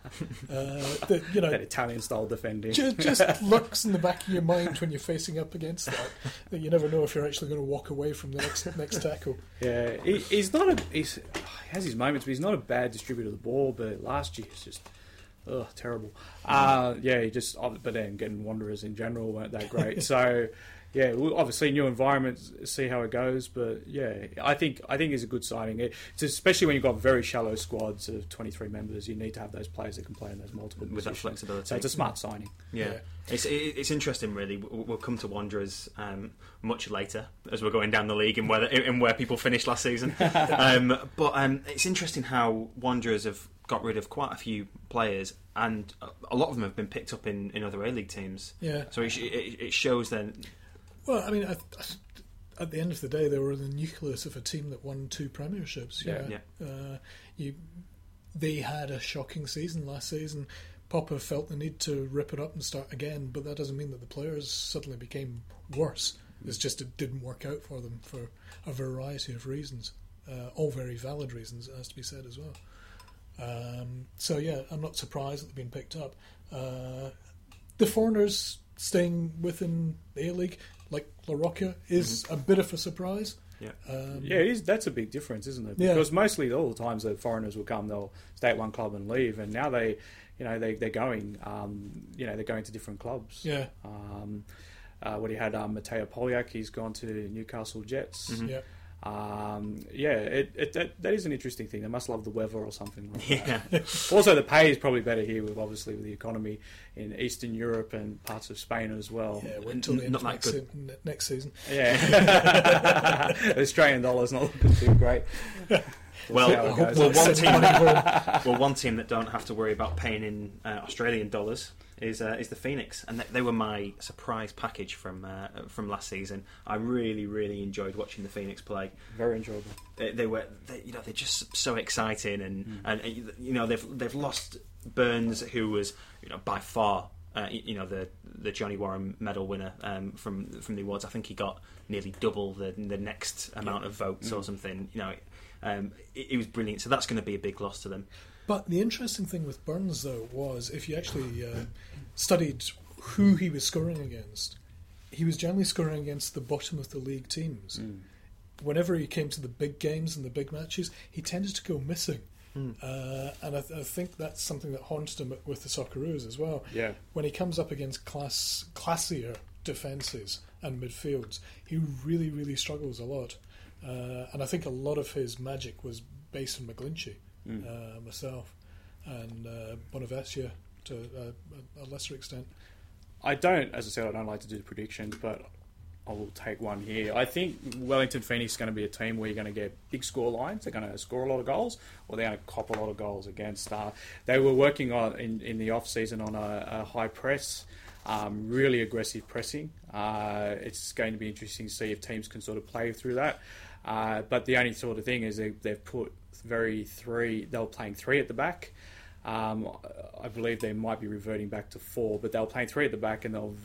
that you know, That Italian style defending. ju- just [LAUGHS] lurks in the back of your mind when you're facing up against that. That you never know if you're actually going to walk away from the next next tackle. Yeah, he, he's not a. He's, he has his moments, but he's not a bad distributor of the ball. But last year, it's just. Ugh, terrible. Uh, yeah, just. oh, But then getting Wanderers in general weren't that great. [LAUGHS] so, yeah, obviously new environment, see how it goes. But yeah, I think I think he's a good signing. It's especially when you've got very shallow squads of twenty three members. You need to have those players that can play in those multiple With that flexibility. So it's a smart signing. Yeah, Yeah. it's it's interesting. Really, we'll we'll come to Wanderers um, much later as we're going down the league and where and where people finished last season. [LAUGHS] um, but um, it's interesting how Wanderers have got rid of quite a few players, and a- a lot of them have been picked up in, in other A League teams. Yeah. So it, it, it shows then. Well, I mean, I, I, at the end of the day, they were the nucleus of a team that won two premierships. Yeah. Yeah, Uh, you, they had a shocking season last season. Popa felt the need to rip it up and start again, but that doesn't mean that the players suddenly became worse. It's just it didn't work out for them for a variety of reasons, uh, all very valid reasons, it has to be said as well. Um, so yeah, I'm not surprised that they've been picked up. Uh, the foreigners staying within the A League, like La Rocca, is a bit of a surprise. Yeah. Um, Yeah, it is, that's a big difference, isn't it? Yeah. Because mostly all the times that foreigners will come, they'll stay at one club and leave, and now they, you know, they they're going, um, you know, they're going to different clubs. Yeah. Um, uh, what he had, um, Mateo Poljak, he's gone to Newcastle Jets. yeah. Um, yeah, it, it, that, that is an interesting thing. They must love the weather or something like Yeah. that. [LAUGHS] Also, the pay is probably better here, with obviously with the economy in Eastern Europe and parts of Spain as well. Yeah, wait until the end of next, se- next season. Yeah, [LAUGHS] [LAUGHS] Australian dollars not looking too great. Well, see how well, one team, money well, one team that don't have to worry about paying in uh, Australian dollars is uh, is the Phoenix, and they, they were my surprise package from uh, from last season. I really, really enjoyed watching the Phoenix play. Very enjoyable. They, they were, they, you know, they're just so exciting, and and uh, you know they've they've lost Burns, who was you know by far. Uh, you know the the Johnny Warren Medal winner um, from from the awards. I think he got nearly double the the next amount of votes or something. You know, um, it, it was brilliant. So that's going to be a big loss to them. But the interesting thing with Burns, though, was if you actually uh, studied who he was scoring against, he was generally scoring against the bottom of the league teams. Whenever he came to the big games and the big matches, he tended to go missing. Uh, and I, th- I think that's something that haunted him with the Socceroos as well. Yeah. When he comes up against class classier defences and midfields, he really, really struggles a lot. Uh, and I think a lot of his magic was based on McGlinchey, uh, myself, and uh, Bonevacia to uh, a lesser extent. I don't, as I said, I don't like to do predictions, but I will take one here. I think Wellington Phoenix is going to be a team where you're going to get big score lines. They're going to score a lot of goals, or they're going to cop a lot of goals against. Uh, they were working on in, in the off season on a, a high press, um, really aggressive pressing. Uh, it's going to be interesting to see if teams can sort of play through that. Uh, but the only sort of thing is they, they've put very three. They were playing three at the back. Um, I believe they might be reverting back to four, but they were playing three at the back, and they'll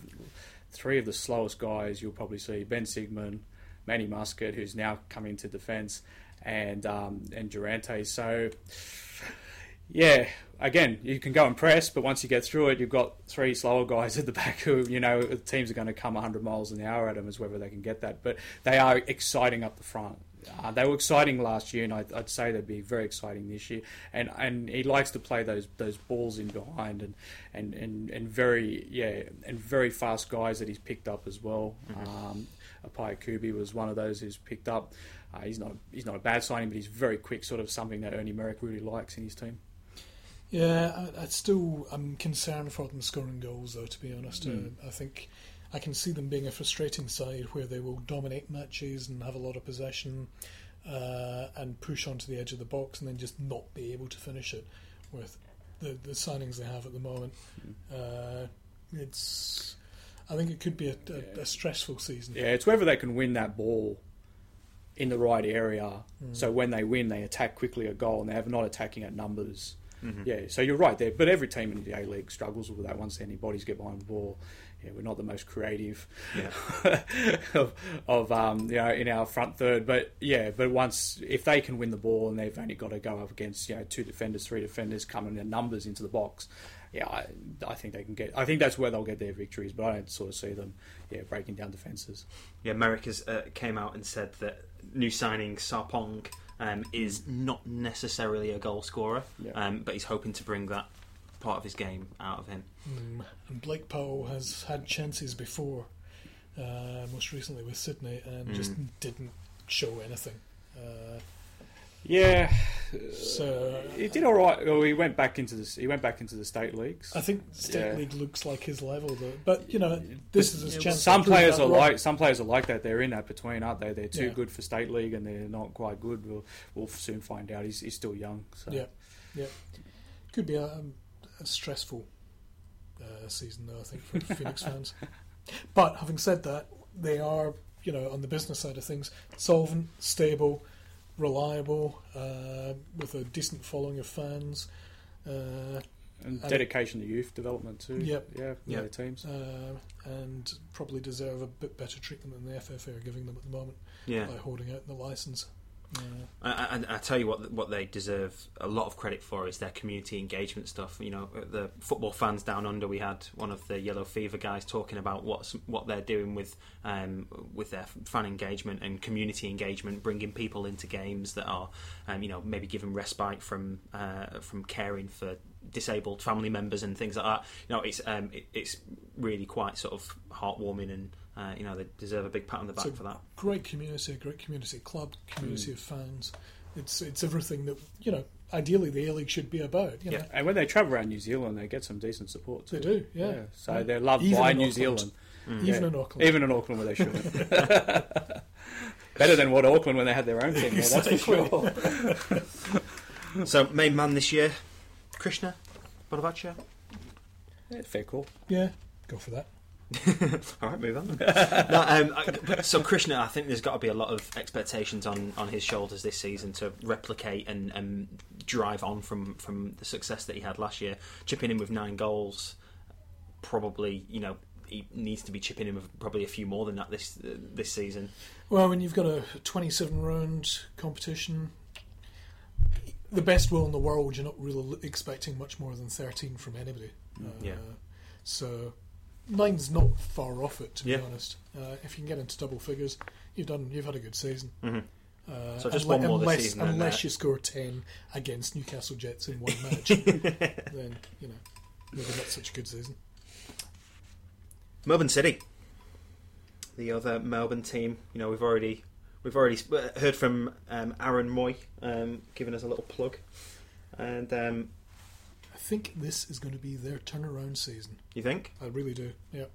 three of the slowest guys you'll probably see: Ben Sigmund, Manny Muscat, who's now come into defence, and um, and Durante. So. Yeah, again, you can go and press, but once you get through it, you've got three slower guys at the back who, you know, teams are going to come 100 miles an hour at them, as whether they can get that. But they are exciting up the front. Uh, they were exciting last year, and I'd, I'd say they'd be very exciting this year. And and he likes to play those those balls in behind, and and, and, and very yeah, and very fast guys that he's picked up as well. Um, Appiah-Kubi was one of those who's picked up. Uh, he's not he's not a bad signing, but he's very quick, sort of something that Ernie Merrick really likes in his team. Yeah, I, I still I'm concerned for them scoring goals though. To be honest, Mm. uh, I think I can see them being a frustrating side where they will dominate matches and have a lot of possession uh, and push onto the edge of the box and then just not be able to finish it with the the signings they have at the moment. Uh, it's I think it could be a, a, a stressful season. Yeah, it's whether they can win that ball in the right area. So when they win, they attack quickly a goal, and they have not attacking at numbers. Yeah, so you're right there. But every team in the A League struggles with that. Once any bodies get behind the ball, yeah, we're not the most creative [LAUGHS] of, of um, you know in our front third. But yeah, but once if they can win the ball and they've only got to go up against you know two defenders, three defenders coming in numbers into the box. Yeah, I, I think they can get. I think that's where they'll get their victories. But I don't sort of see them, yeah, breaking down defenses. Yeah, Merrick has uh, came out and said that new signing Sarpong um, is not necessarily a goal scorer, Yeah. um, but he's hoping to bring that part of his game out of him. Mm, and Blake Powell has had chances before, uh, most recently with Sydney, and just didn't show anything. Uh, Yeah, so he did all right. Well, he went back into the he went back into the state leagues. I think State Yeah. League looks like his level, though. But you know, this is his Yeah, chance. Some players are wrong. like some players are like that. They're in that between, aren't they? They're too Yeah. good for state league, and they're not quite good. We'll, we'll soon find out. He's, he's still young. So. Yeah, yeah. Could be a, a stressful uh, season, though. I think for [LAUGHS] Phoenix fans. But having said that, they are, you know, on the business side of things, solvent, stable, reliable, uh, with a decent following of fans. Uh, and And- dedication to youth development too. Yep. yeah, yeah, their teams. uh, and probably deserve a bit better treatment than the FFA are giving them at the moment Yeah, by holding out the license. I, I, I tell you what, what they deserve a lot of credit for is their community engagement stuff. You know, the football fans down under. We had one of the Yellow Fever guys talking about what's what they're doing with um, with their fan engagement and community engagement, bringing people into games that are, um, you know, maybe giving respite from uh, from caring for disabled family members and things like that. You know, it's um, it, it's really quite sort of heartwarming, and uh, you know, they deserve a big pat on the back So- for that. great community, great community club, community of fans. It's it's everything that you know. Ideally, the A League should be about. You know, And when they travel around New Zealand, they get some decent support. Too. they do. Yeah, So Yeah. they're loved Even by New Auckland. Zealand. Even Yeah. in Auckland. Even in Auckland, where they should. [LAUGHS] Better than what Auckland when they had their own team. Yeah, that's for sure. [LAUGHS] So, main man this year, Krishna Bonevacia. Yeah, fair call. yeah, go for that. [LAUGHS] All right, move on. [LAUGHS] no, um, I- so Krishna, I think there's got to be a lot of expectations on, on his shoulders this season to replicate and, and drive on from, from the success that he had last year. Chipping in with nine goals, probably you know he needs to be chipping in with probably a few more than that this uh, this season. Well, when you've got a 27 round competition, the best will in the world, you're not really expecting much more than 13 from anybody. Uh, yeah. So nine's not far off it, to be Yeah. honest. Uh, if you can get into double figures, you've done. You've had a good season. Mhm. Uh, So just unle- one more unless, season unless you score 10 against Newcastle Jets in one [LAUGHS] match, then you know maybe not such a good season. Melbourne City, the other Melbourne team. You know, we've already we've already heard from um, Aaron Mooy um, giving us a little plug, and um, think this is going to be their turnaround season. you think? I really do. Yeah,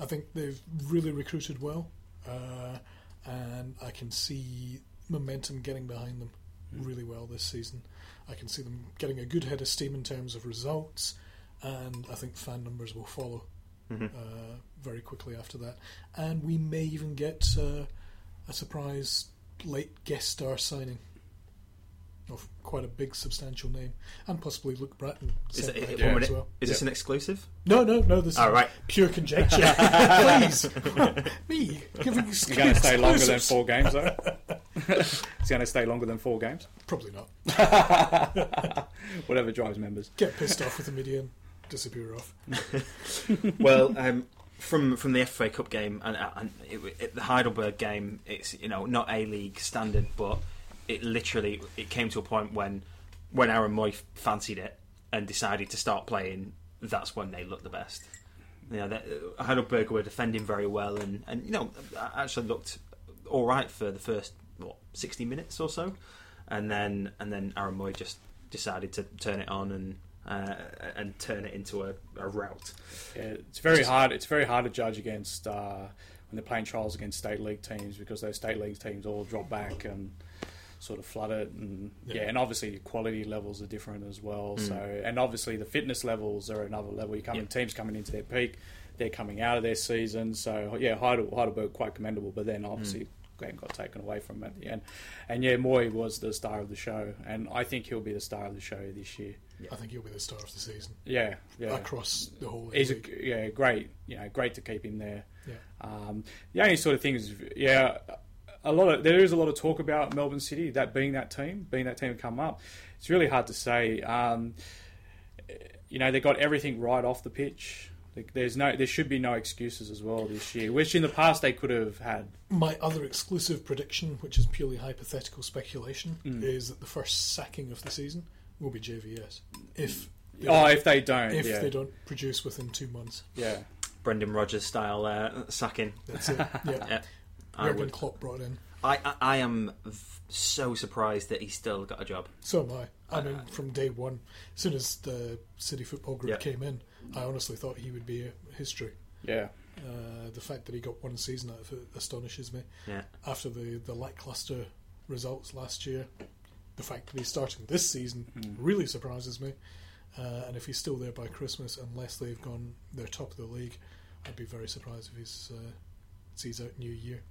I think they've really recruited well, uh, and I can see momentum getting behind them really well this season. I can see them getting a good head of steam in terms of results, and I think fan numbers will follow Mhm. uh, very quickly after that. And we may even get uh, a surprise late guest star signing. Of quite a big, substantial name, and possibly Luke Brattan. Is, sent it, back one there minute, as well. is this an exclusive? No, no, no. This All is right. pure conjecture. [LAUGHS] Please, me giving You're going to stay longer than four games, though. It's going to stay longer than four games. Probably not. [LAUGHS] Whatever drives members. Get pissed off with the media and disappear off. [LAUGHS] well, um, from from the FA Cup game and, and it, it, the Heidelberg game, it's you know not A League standard, but it literally it came to a point when when Aaron Mooy fancied it and decided to start playing. That's when they looked the best. You know, uh, Heidelberg were defending very well and, and you know actually looked all right for the first what sixty minutes or so, and then and then Aaron Mooy just decided to turn it on and uh, and turn it into a, a rout. Yeah, it's very hard. It's very hard to judge against uh, when they're playing trials against state league teams because those state league teams all drop back and sort of flood it, and yeah, Yeah. and obviously the quality levels are different as well. Mm. So, and obviously the fitness levels are another level. You come Yeah. teams coming into their peak, they're coming out of their season. So yeah, Heidel- Heidelberg quite commendable, but then obviously. Mm. Game got taken away from him at the end, and yeah, Mooy was the star of the show, and I think he'll be the star of the show this year. I think he'll be the star of the season Yeah, yeah. across the whole He's league. a, yeah, great. You know, great to keep him there. Yeah. Um, the only sort of thing is, yeah, a lot of there is a lot of talk about Melbourne City that being that team, being that team to come up. It's really hard to say. Um, you know, they got everything right off the pitch. There's no, there should be no excuses as well this year, which in the past they could have had. My other exclusive prediction, which is purely hypothetical speculation, Mm. is that the first sacking of the season will be JVS. If they, Oh, if they don't, if yeah, they don't produce within two months, yeah, Brendan Rodgers style uh, sacking. that's it. [LAUGHS] Yeah, Yeah, I Jurgen would. Klopp brought in. I, I, I am v- so surprised that he still got a job. So am I. I mean, from day one, as soon as the City Football Group Yeah. came in, I honestly thought he would be a history. yeah, Uh, the fact that he got one season out of it astonishes me. Yeah, After the, the lackluster results last year, the fact that he's starting this season really surprises me. Uh, and if he's still there by Christmas, unless they've gone they're top of the league, I'd be very surprised if he's uh, sees out New Year.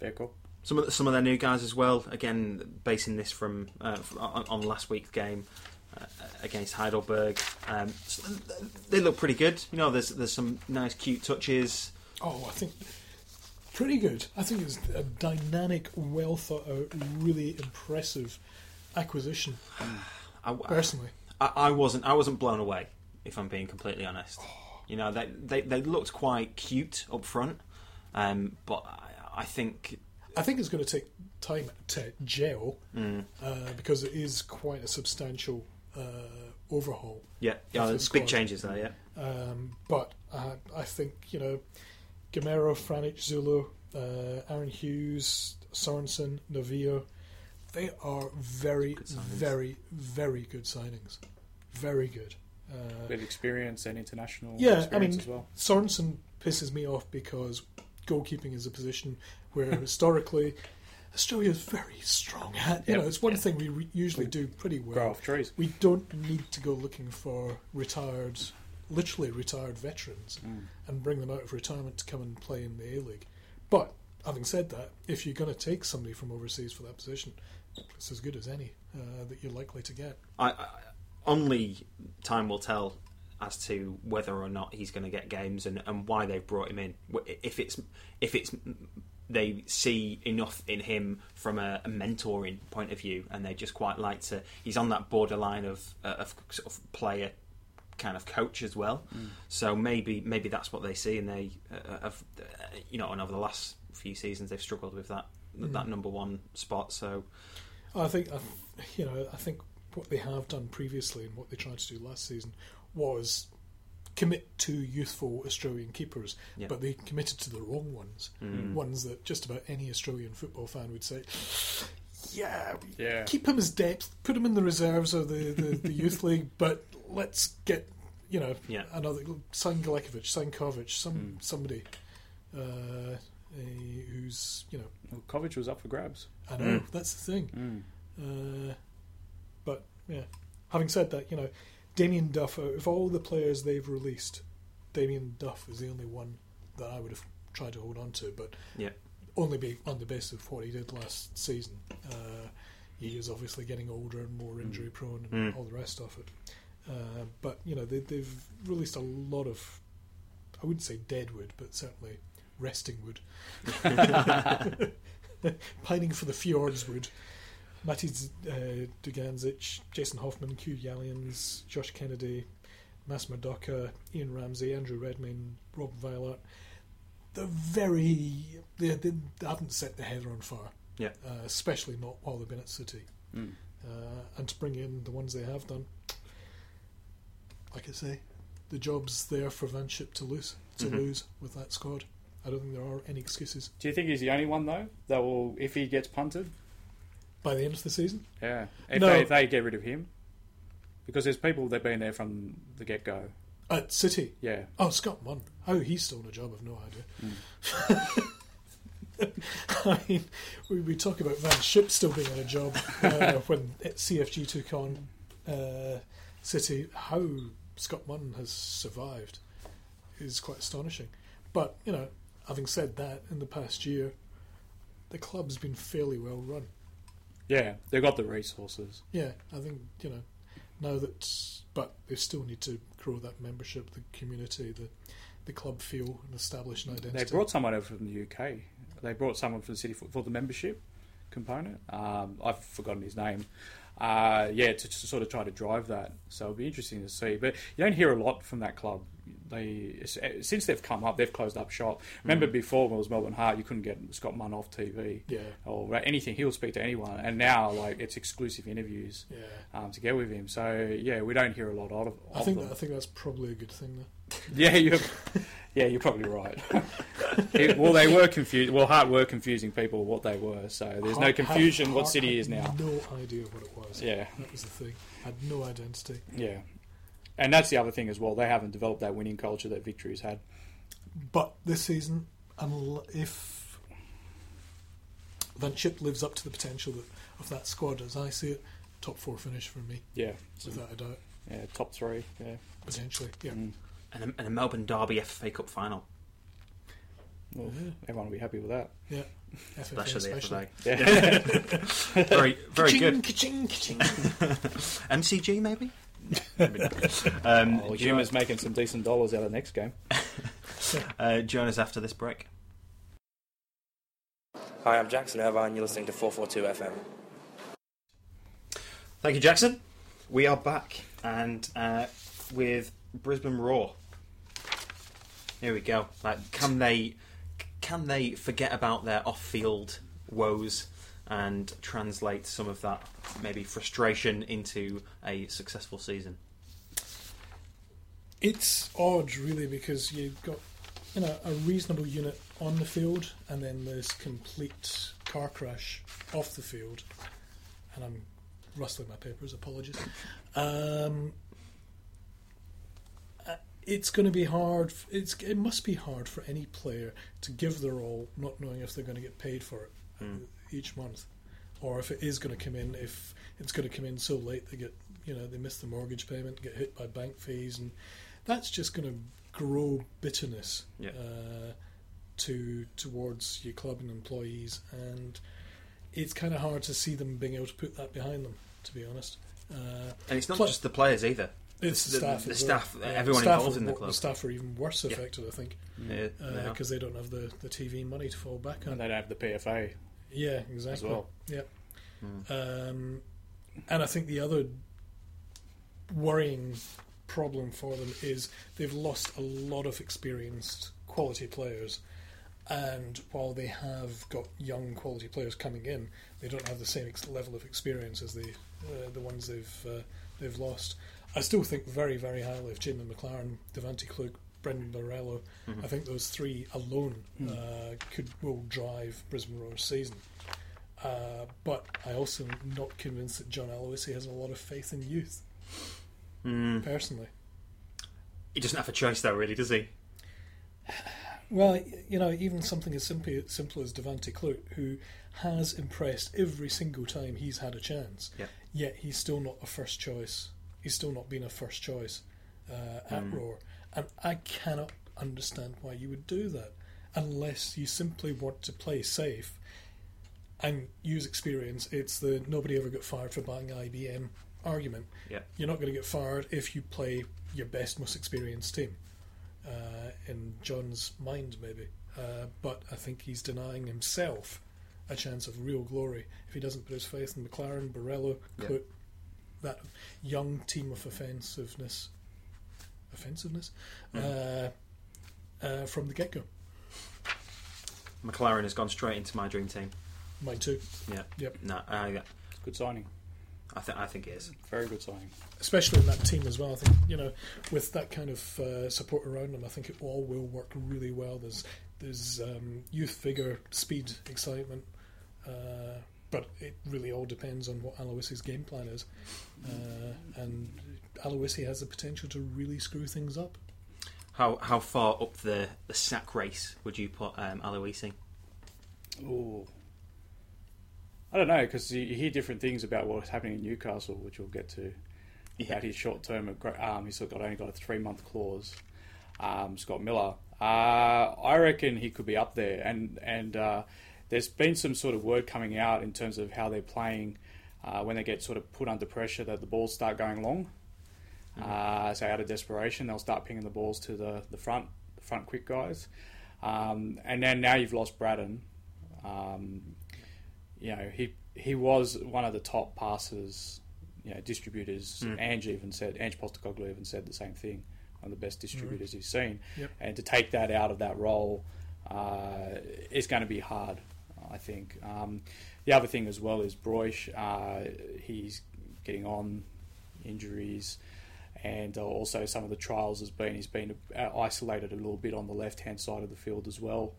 Fair call. some of the, some of their new guys as well. Again, basing this from, uh, from on, on last week's game uh, against Heidelberg, um, so they look pretty good. You know, there's there's some nice, cute touches. Oh, I think pretty good. I think it's a dynamic, well thought out, really impressive acquisition. [SIGHS] I, Personally, I, I wasn't I wasn't blown away, if I'm being completely honest. You know, they they, they looked quite cute up front, um, but I, I think I think it's going to take time to gel Mm. uh, because it is quite a substantial uh, overhaul. yeah, yeah Of there's big changes there. Yeah, Um, but uh, I think you know, Gameiro, Franjic, Zulu, uh, Aaron Hughes, Sorensen, Novillo, they are very, very, very good signings. Very good. Uh, Bit experience and international yeah, I experience mean, as well. Sorensen pisses me off because goalkeeping is a position where [LAUGHS] historically Australia is very strong at. You Yep. know, it's one thing we re- usually do pretty well. Grow off trees. We don't need to go looking for retired, literally retired veterans Mm. and bring them out of retirement to come and play in the A League. But having said that, if you're going to take somebody from overseas for that position, it's as good as any uh, that you're likely to get. I, I, only time will tell as to whether or not he's going to get games and, and why they've brought him in. If it's if it's they see enough in him from a, a mentoring point of view, and they just quite like to. He's on that borderline of uh, of sort of player kind of coach as well. So maybe maybe that's what they see, and they uh, have uh, you know, and over the last few seasons they've struggled with that that number one spot. So I think, you know, I think what they have done previously and what they tried to do last season was commit to youthful Australian keepers, Yeah. but they committed to the wrong ones. Ones that just about any Australian football fan would say, yeah, Yeah. keep him as depth, put him in the reserves of the, the, the youth [LAUGHS] league, but let's get, you know, Yeah. another, sign Galekovic, sign Covic, some, somebody. Uh, eh, who's you know Well, Covic was up for grabs. I know that's the thing. Uh, but yeah, having said that, you know, Damien Duff, out of all the players they've released, Damien Duff is the only one that I would have tried to hold on to, but yeah, only be on the basis of what he did last season. Uh, he is obviously getting older and more injury prone and Mm. all the rest of it. Uh, but you know, they, they've released a lot of, I wouldn't say dead wood, but certainly resting wood. [LAUGHS] [LAUGHS] Pining for the fjords wood. Matty uh, Dugandzic, Jason Hoffman, Kew Jaliens, Josh Kennedy, Mass Murdocca, Ian Ramsey, Andrew Redmayne, Rob Wielaert, they're very. They, they, they haven't set the heather on fire, Yeah. uh, especially not while they've been at City. Mm. Uh, and to bring in the ones they have done, like I say, the job's there for Van Schip to lose to Mhm. lose with that squad. I don't think there are any excuses Do you think he's the only one though that will, if he gets punted? By the end of the season. Yeah, if, No. they, if they get rid of him, because there's people that've been there from the get go. At City, Yeah, oh Scott Munn, Oh, he's still in a job, I've no idea. Mm. [LAUGHS] I mean, we, we talk about Van Schip still being in a job uh, [LAUGHS] when CFG took on uh, City. How Scott Munn has survived is quite astonishing. But you know, having said that, in the past year, the club's been fairly well run. Yeah, they've got the resources. Yeah, I think you know now that, but they still need to grow that membership, the community, the the club feel, and establish an identity. They brought someone over from the UK. They brought someone from the city for, for the membership component. Um, I've forgotten his name. Uh, yeah, to, to sort of try to drive that. So it'll be interesting to see. But you don't hear a lot from that club. They since they've come up, they've closed up shop. Remember before when it was Melbourne Heart, you couldn't get Scott Munn off TV Yeah, or anything. He'll speak to anyone, and now like it's exclusive interviews yeah. um, to get with him. So yeah, we don't hear a lot of. of I think them. I think that's probably a good thing, though. [LAUGHS] Yeah, you're, yeah, you're probably right. [LAUGHS] It- well, they were confused. Well, Heart were confusing people what they were, so there's no confusion Heart- what Heart City is now. No idea what it was. Yeah, that was the thing. Had no identity. yeah, and that's the other thing as well. They haven't developed that winning culture that Victory's had. But this season, unl- if Van Schip lives up to the potential of that squad, as I see it, top four finish for me, Yeah, without a doubt. yeah, top three. Yeah, Potentially, yeah. Mm. And a, and a Melbourne Derby FA Cup final. Well, Yeah. everyone will be happy with that. Yeah, FFA Especially, especially. Yeah, [LAUGHS] very, very good. Ka-ching, ka-ching. MCG [LAUGHS] maybe. Maybe [LAUGHS] not. um, well, Jo- Jim making some decent dollars out of the next game. [LAUGHS] uh, join us after this break. Hi, I'm Jackson Irvine, you're listening to 442 FM. Thank you, Jackson. We are back and uh, with Brisbane Roar. Here we go. Like, can they can they forget about their off-field woes and translate some of that maybe frustration into a successful season? It's odd, really, because you've got you know a reasonable unit on the field, and then there's complete car crash off the field. And I'm rustling my papers. Apologies. Um, uh, it's going to be hard. It's it must be hard for any player to give their all, not knowing if they're going to get paid for it uh, each month, or if it is going to come in. If it's going to come in so late, they get you know they miss the mortgage payment, get hit by bank fees, and that's just going to grow bitterness Yeah. uh, to towards your club and employees, and it's kind of hard to see them being able to put that behind them. To be honest, uh, And it's not Plus- just the players either. it's the, The- staff. the as well. staff, everyone staff involved are in the club. The staff are even worse Yeah. affected, I think, Yeah, they because they don't have the, the TV money to fall back on. And they don't have the PFA. Yeah, exactly. well. Yeah. Hmm. Um, and I think the other worrying problem for them is they've lost a lot of experienced quality players. And while they have got young quality players coming in, they don't have the same ex- level of experience as the uh, the ones they've uh, they've lost. I still think very very highly of Jamie Maclaren, Devante Clut, Brandon Borrello. I think those three alone uh, could will drive Brisbane Roar's season. Uh, but I also am not convinced that John Aloisi has a lot of faith in youth. Mm. Personally, He doesn't have a choice, though, really, does he? [SIGHS] well, you know, even something as simple, simple as Devante Clut, who has impressed every single time he's had a chance, Yeah. yet he's still not a first choice. He's still not been a first choice uh, at Mm. Roar, and I cannot understand why you would do that unless you simply want to play safe and use experience. It's the nobody ever got fired for buying IBM argument. Yeah. You're not going to get fired if you play your best, most experienced team. Uh, in John's mind, maybe, uh, but I think he's denying himself a chance of real glory if he doesn't put his faith in Maclaren, Borrello, Yeah. That young team of offensiveness defensiveness uh, uh, from the get go. Maclaren has gone straight into my dream team. Mine too. Yeah. Yep. No, I, Good signing. I think I think it is. Very good signing. especially in that team as well. I think you know, with that kind of uh, support around them, I think it all will work really well. There's there's um, youth, vigor, speed, excitement, uh, but it really all depends on what Aloisi's game plan is, uh, and Aloisi has the potential to really screw things up. How how far up the, the sack race would you put um, Aloisi? Ooh. I don't know because you, you hear different things about what's happening in Newcastle, which we'll get to. About his short term, um, he's got only got a three month clause. Um, Scott Miller, uh, I reckon he could be up there, and and uh, there's been some sort of word coming out in terms of how they're playing uh, when they get sort of put under pressure that the balls start going long. Uh, so out of desperation, they'll start pinging the balls to the, the front the front quick guys, um, and then now you've lost Brattan. Um, you know he he was one of the top passers, you know distributors. Mm. Ange even said Ange Postecoglou even said the same thing. One of the best distributors he's seen, Yep. and to take that out of that role uh, is going to be hard. I think. Um, the other thing as well is Broich. Uh, he's getting on injuries, and uh, also some of the trials has been he's been uh, isolated a little bit on the left hand side of the field as well.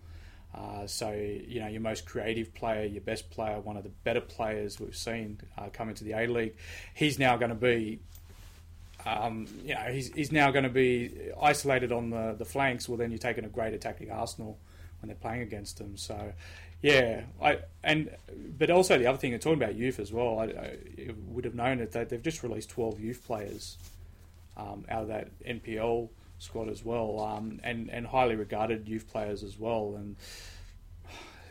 Uh, so you know your most creative player, your best player, one of the better players we've seen uh, come into the A League, he's now going to be. Um, you know, he's, he's now going to be isolated on the, the flanks. Well, then you're taking a great attacking Arsenal when they're playing against them. So, yeah, I and but also the other thing, talking about youth as well, I, I would have known that they've just released 12 youth players um, out of that NPL squad as well, um, and and highly regarded youth players as well, and.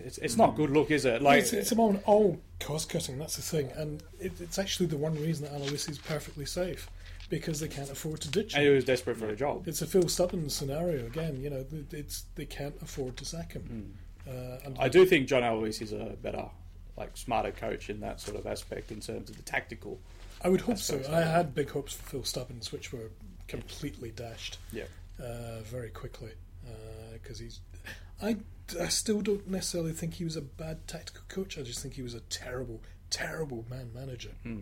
It's, it's not good look, is it? Like it's, it's about all cost cutting. That's the thing, and it, it's actually the one reason that Aloisi is perfectly safe because they can't afford to ditch and him. he was desperate for a job. It's a Phil Stubbins scenario again. You know, it's they can't afford to sack him. Uh, and I do think John Aloisi is a better, like smarter coach in that sort of aspect in terms of the tactical. I would hope so. I had big hopes for Phil Stubbins, which were completely dashed Yeah. uh, very quickly because he's. I, I still don't necessarily think he was a bad tactical coach. I just think he was a terrible, terrible man manager. Hmm.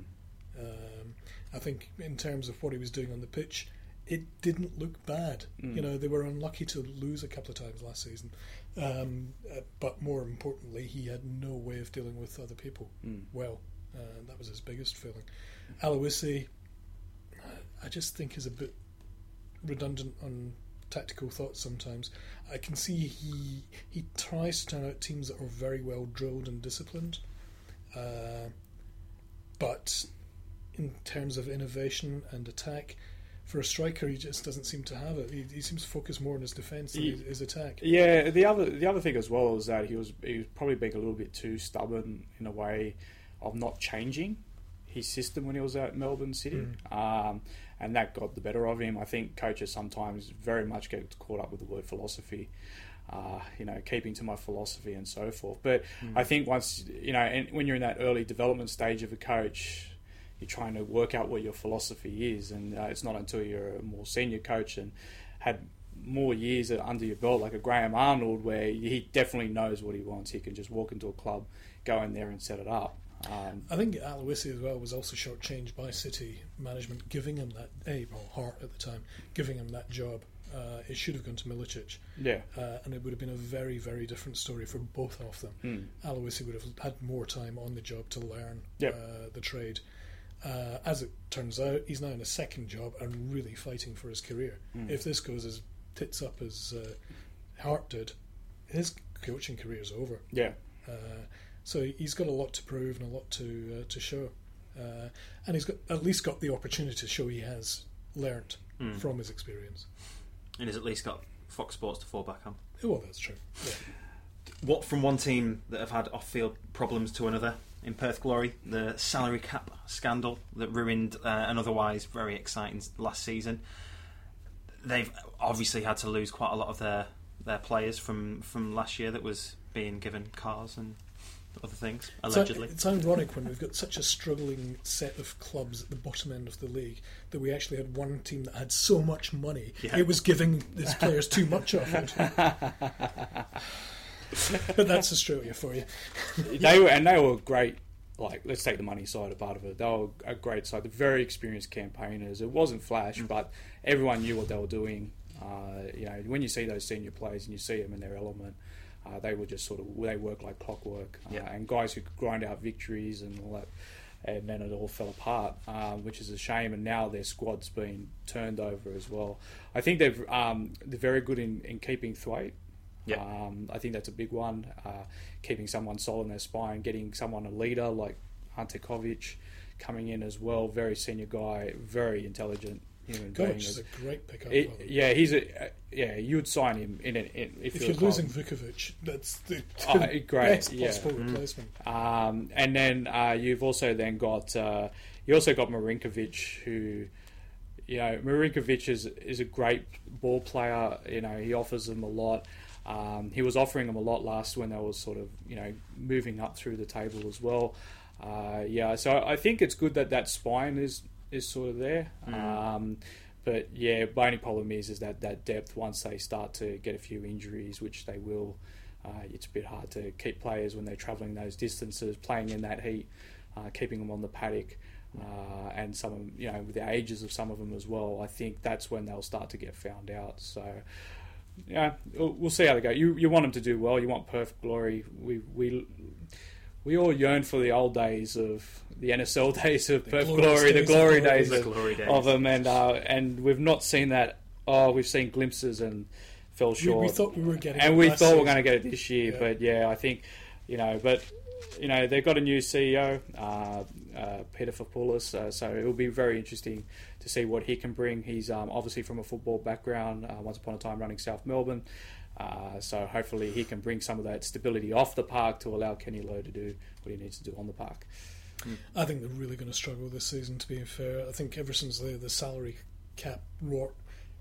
Um, I think in terms of what he was doing on the pitch, it didn't look bad. Hmm. You know, they were unlucky to lose a couple of times last season, um, uh, but more importantly, he had no way of dealing with other people Hmm. well. Uh, that was his biggest failing. Aloisi, I just think is a bit redundant on tactical thoughts sometimes. I can see he he tries to turn out teams that are very well drilled and disciplined, uh, but in terms of innovation and attack, for a striker, he just doesn't seem to have it. He, he seems to focus more on his defence than He- his, his attack. Yeah, the other the other thing as well is that he was he was probably being a little bit too stubborn in a way of not changing his system when he was at Melbourne City, um, and that got the better of him. I think coaches sometimes very much get caught up with the word philosophy. Uh, you know, keeping to my philosophy and so forth. But I think once you know, and when you're in that early development stage of a coach, you're trying to work out what your philosophy is, and uh, it's not until you're a more senior coach and had more years under your belt, like a Graham Arnold, where he definitely knows what he wants. He can just walk into a club, go in there, and set it up. Um, I think Aloisi as well was also shortchanged by City management, giving him that a well Heart at the time, giving him that job. Uh, it should have gone to Milicic, yeah, uh, and it would have been a very very different story for both of them. Hmm. Aloisi would have had more time on the job to learn Yep. uh, the trade. Uh, as it turns out, he's now in a second job and really fighting for his career. Hmm. If this goes as tits up as uh, Heart did, his coaching career is over. yeah, Uh, so he's got a lot to prove and a lot to uh, to show, uh, and he's got at least got the opportunity to show he has learnt Hmm. from his experience. And he's at least got Fox Sports to fall back on. Oh, well, that's true. Yeah. What from one team that have had off-field problems to another in Perth Glory, the salary cap scandal that ruined uh, an otherwise very exciting last season. They've obviously had to lose quite a lot of their their players from from last year that was being given cars and other things, It's, allegedly. it's ironic when we've got such a struggling set of clubs at the bottom end of the league that we actually had one team that had so much money Yeah. it was giving its players too much of it. [LAUGHS] but that's Australia for you. they were and they were great. Like, let's take the money side of part of it. They were a great side. They're very experienced campaigners. It wasn't flash, but everyone knew what they were doing. Uh, you know, when you see those senior players and you see them in their element, uh, they were just sort of they work like clockwork. Uh, Yeah. And guys who could grind out victories and all that. And then it all fell apart, um, which is a shame. And now their squad's been turned over as well. I think they've um, they're very good in, in keeping Thwaite. Yeah. Um, I think that's a big one. Uh, keeping someone solid in their spine, getting someone a leader like Ante Covic coming in as well. Very senior guy, very intelligent Gosh, is a great pickup. It- yeah, he's a uh, yeah. You'd sign him in, an in if, if you're, losing Vukovic, that's the, Oh, [LAUGHS] great, best yeah. possible replacement. Um, and then uh, you've also then got uh, you also got Marinkovic, who you know Marinkovic is is a great ball player. You know he offers them a lot. Um, he was offering them a lot last when they were sort of you know moving up through the table as well. Uh, yeah, so I think it's good that that spine is is sort of there. Um, but yeah, my only problem is is that that depth once they start to get a few injuries, which they will, uh, it's a bit hard to keep players when they're travelling those distances, playing in that heat, uh, keeping them on the paddock, uh, and some of you know with the ages of some of them as well. I think that's when they'll start to get found out. So. Yeah, we'll we'll see how they go. You you want them to do well. You want Perth Glory. We we we all yearn for the old days of the NSL [LAUGHS] days of glorious glory, the glory days, The of, glory days. of them, and uh, and we've not seen that. Oh, we've seen glimpses and fell We, short. we thought we were getting, and it we thought we were going to get it this year, Yeah. but yeah, I think you know, but you know, they've got a new CEO, uh, uh, Peter Filopoulos, uh, so it'll be very interesting to see what he can bring. He's um, obviously from a football background, uh, once upon a time running South Melbourne, uh, so hopefully he can bring some of that stability off the park to allow Kenny Lowe to do what he needs to do on the park. I think they're really going to struggle this season. To be fair, I think ever since the the salary cap rort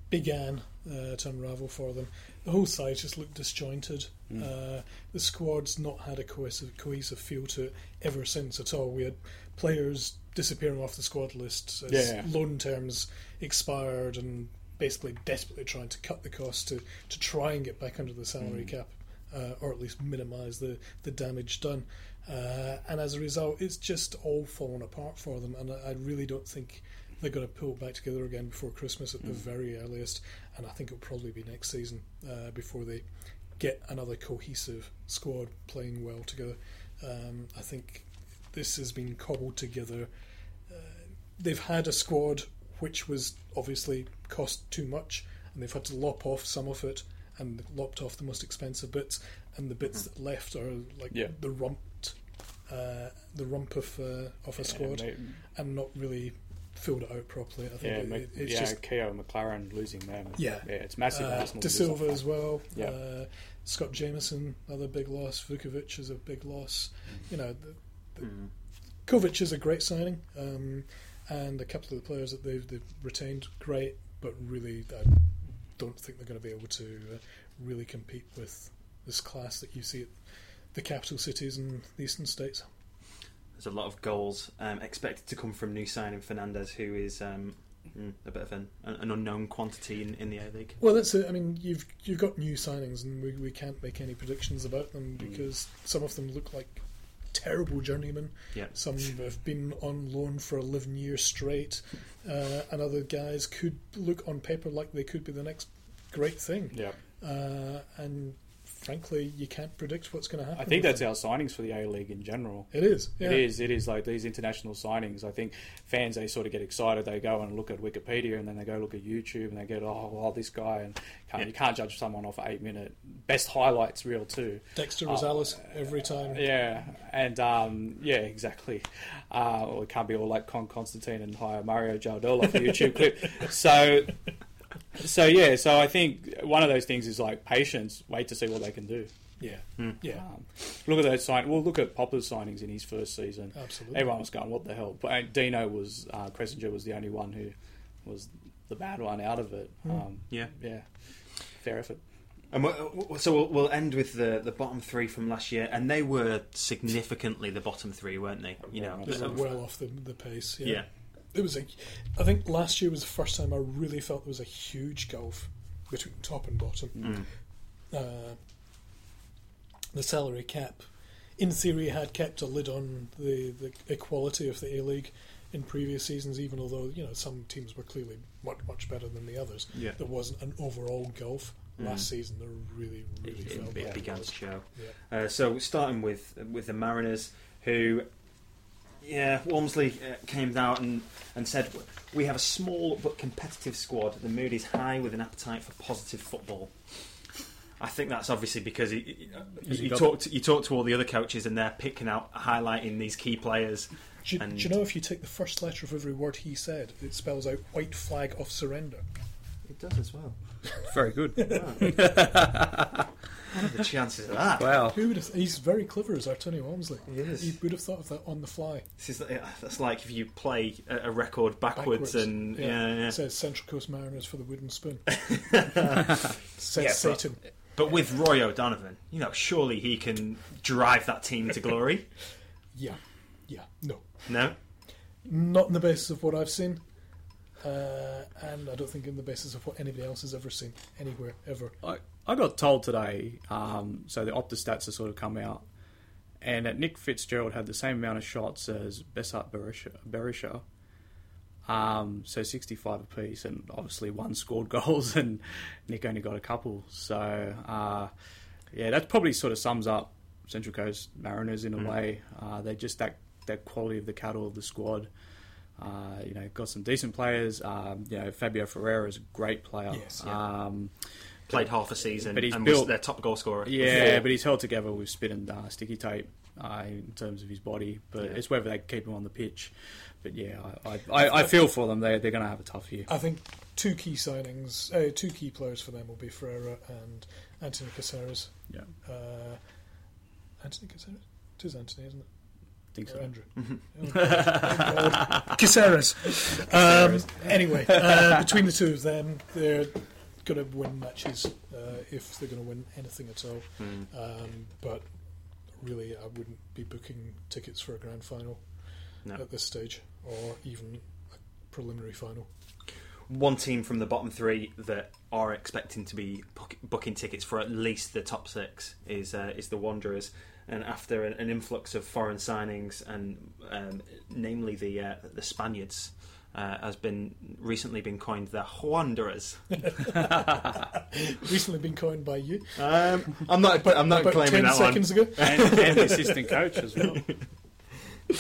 began uh, to unravel for them, the whole side just looked disjointed. Uh, the squad's not had a cohesive cohesive feel to it ever since at all. We had players disappearing off the squad list as Yeah. loan terms expired and basically desperately trying to cut the cost to, to try and get back under the salary cap. Uh, or at least minimise the, the damage done. Uh, and as a result, it's just all fallen apart for them. And I, I really don't think they're going to pull back together again before Christmas at the very earliest. And I think it'll probably be next season uh, before they get another cohesive squad playing well together. Um, I think this has been cobbled together. Uh, they've had a squad which was obviously cost too much, and they've had to lop off some of it and lopped off the most expensive bits, and the bits that left are like Yeah. the rumped, uh, the rump of uh, of a squad, mate. and not really filled it out properly. I think Yeah, it, it- it's yeah, just Keogh Maclaren losing them. Yeah. yeah, it's massive. uh, De Silva as well. Yeah. Uh, Scott Jamieson, another big loss. Vukovic is a big loss. You know, the, the, Covic is a great signing, um, and a couple of the players that they've, they've retained, great. But really, I don't think they're going to be able to uh, really compete with this class that you see at the capital cities and the eastern states. There's a lot of goals um, expected to come from new signing Fernandez, who is um, mm, a bit of an, an unknown quantity in, in the A League. Well, that's it. I mean, you've you've got new signings, and we, we can't make any predictions about them Mm. because some of them look like terrible journeymen. Yeah. Some have been on loan for 11 years straight, uh, and other guys could look on paper like they could be the next great thing. Yeah. Uh, and frankly, you can't predict what's going to happen. I think that's them. our signings for the A League in general. It is. Yeah. It is. It is like these international signings. I think fans they sort of get excited. They go and look at Wikipedia, and then they go look at YouTube, and they get oh, well, this guy, and can't, you can't judge someone off eight minute best highlights reel too. Dexter Oh, Rosales every time. Yeah, and um, yeah, exactly. Uh, well, it can't be all like Con Constantine and hire Mario Jardel off a YouTube clip. [LAUGHS] So, so yeah, so I think one of those things is like patience. Wait to see what they can do. Yeah. Hmm. Yeah. Um, look at those sign. Well, look at Popa's signings in his first season. Absolutely. Everyone was going, "What the hell?" But uh, Dino was uh, Kresinger was the only one who was the bad one out of it. Um, Yeah. yeah, fair effort. And we'll, so we'll, we'll end with the, the bottom three from last year, and they were significantly the bottom three, weren't they? You know, They were well off the, the pace. Yeah. yeah. It was a. I think last year was the first time I really felt there was a huge gulf between top and bottom. Uh, the salary cap, in theory, had kept a lid on the, the equality of the A League in previous seasons, even although you know some teams were clearly much much better than the others. Yeah. There wasn't an overall gulf last season. There really really it, felt it like began to show. Yeah. Uh, so starting with with the Mariners, who, yeah, Walmsley uh, came out and, and said we have a small but competitive squad. The mood is high with an appetite for positive football. I think that's obviously because he, he- you, he you talk to, you talk to all the other coaches and they're picking out highlighting these key players. Do you, And- do you know if you take the first letter of every word he said, it spells out white flag of surrender? It does as well. Very good. [LAUGHS] [LAUGHS] What are the chances of that? wow. Who would have, he's very clever as Arturo Walmsley. He is. He would have thought of that on the fly. This is that's like if you play a, a record backwards, and yeah, yeah. It says Central Coast Mariners for the wooden spoon. [LAUGHS] says Yeah, but- Satan. But with Roy O'Donovan, you know, surely he can drive that team to glory. [LAUGHS] Yeah. Yeah. No. No, Not on the basis of what I've seen. Uh, and I don't think on the basis of what anybody else has ever seen anywhere ever. I, I got told today, um, so the Opta stats have sort of come out, and that Nick Fitzgerald had the same amount of shots as Besart Berisha, Berisha um, so 65 apiece, and obviously one scored [LAUGHS] goals, and Nick only got a couple. So, uh, yeah, that probably sort of sums up Central Coast Mariners in a way. Uh, they're just that, that quality of the cattle of the squad. Uh, you know, got some decent players. Um, you know, Fabio Ferreira is a great player. Yes, yeah. um, played half a season, But he's and was built- their top goal scorer. yeah, before. but he's held together with spit and uh, sticky tape uh, in terms of his body. But Yeah. it's whether they keep him on the pitch. But yeah, I, I, I, I feel for them. They, they're going to have a tough year. I think two key signings, uh, two key players for them will be Ferreira and Anthony Caceres. Yeah, Uh, Anthony Caceres? It is Anthony, isn't it? I think Or so. Andrew. [LAUGHS] [LAUGHS] Caceres. Um, anyway, uh, between the two of them, they're going to win matches uh, if they're going to win anything at all. Um, but really, I wouldn't be booking tickets for a grand final No. at this stage, or even a preliminary final. One team from the bottom three that are expecting to be booking tickets for at least the top six is uh, is the Wanderers. And after an, an influx of foreign signings, and um, namely the uh, the Spaniards, uh, has been recently been coined the Wanderers. [LAUGHS] Recently been coined by you Um, I'm not. I'm not about claiming ten that seconds one. ago. [LAUGHS] And, and the assistant coach as well. [LAUGHS]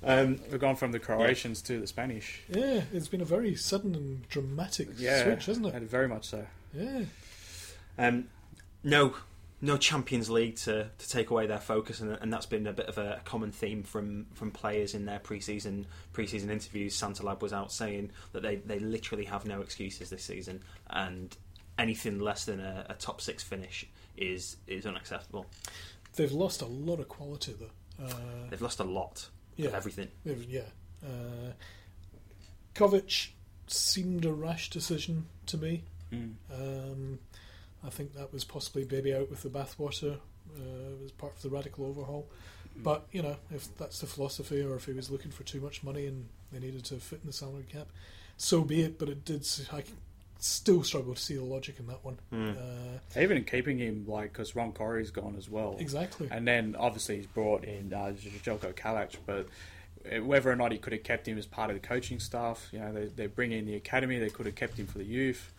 Um, We've gone from the Croatians to the Spanish. Yeah, it's been a very sudden and dramatic Yeah, switch, hasn't it? Very much so. Yeah. Um, no, no Champions League to, to take away their focus, and, and that's been a bit of a common theme from, from players in their preseason preseason interviews. Santalab was out saying that they, they literally have no excuses this season, and anything less than a, a top six finish is is unacceptable. They've lost a lot of quality, though. Uh, They've lost a lot Yeah. of everything. they've- yeah. Uh, Covic seemed a rash decision to me. Um, I think that was possibly baby out with the bathwater uh, as part of the radical overhaul. But, you know, if that's the philosophy or if he was looking for too much money and they needed to fit in the salary cap, so be it. But it did. s- I still struggle to see the logic in that one. Uh, Even keeping him, like, because Ron Corry's gone as well. Exactly. And then obviously he's brought in uh, Zeljko Kalac, but uh, whether or not he could have kept him as part of the coaching staff, you know, they, they bring in the academy, they could have kept him for the youth.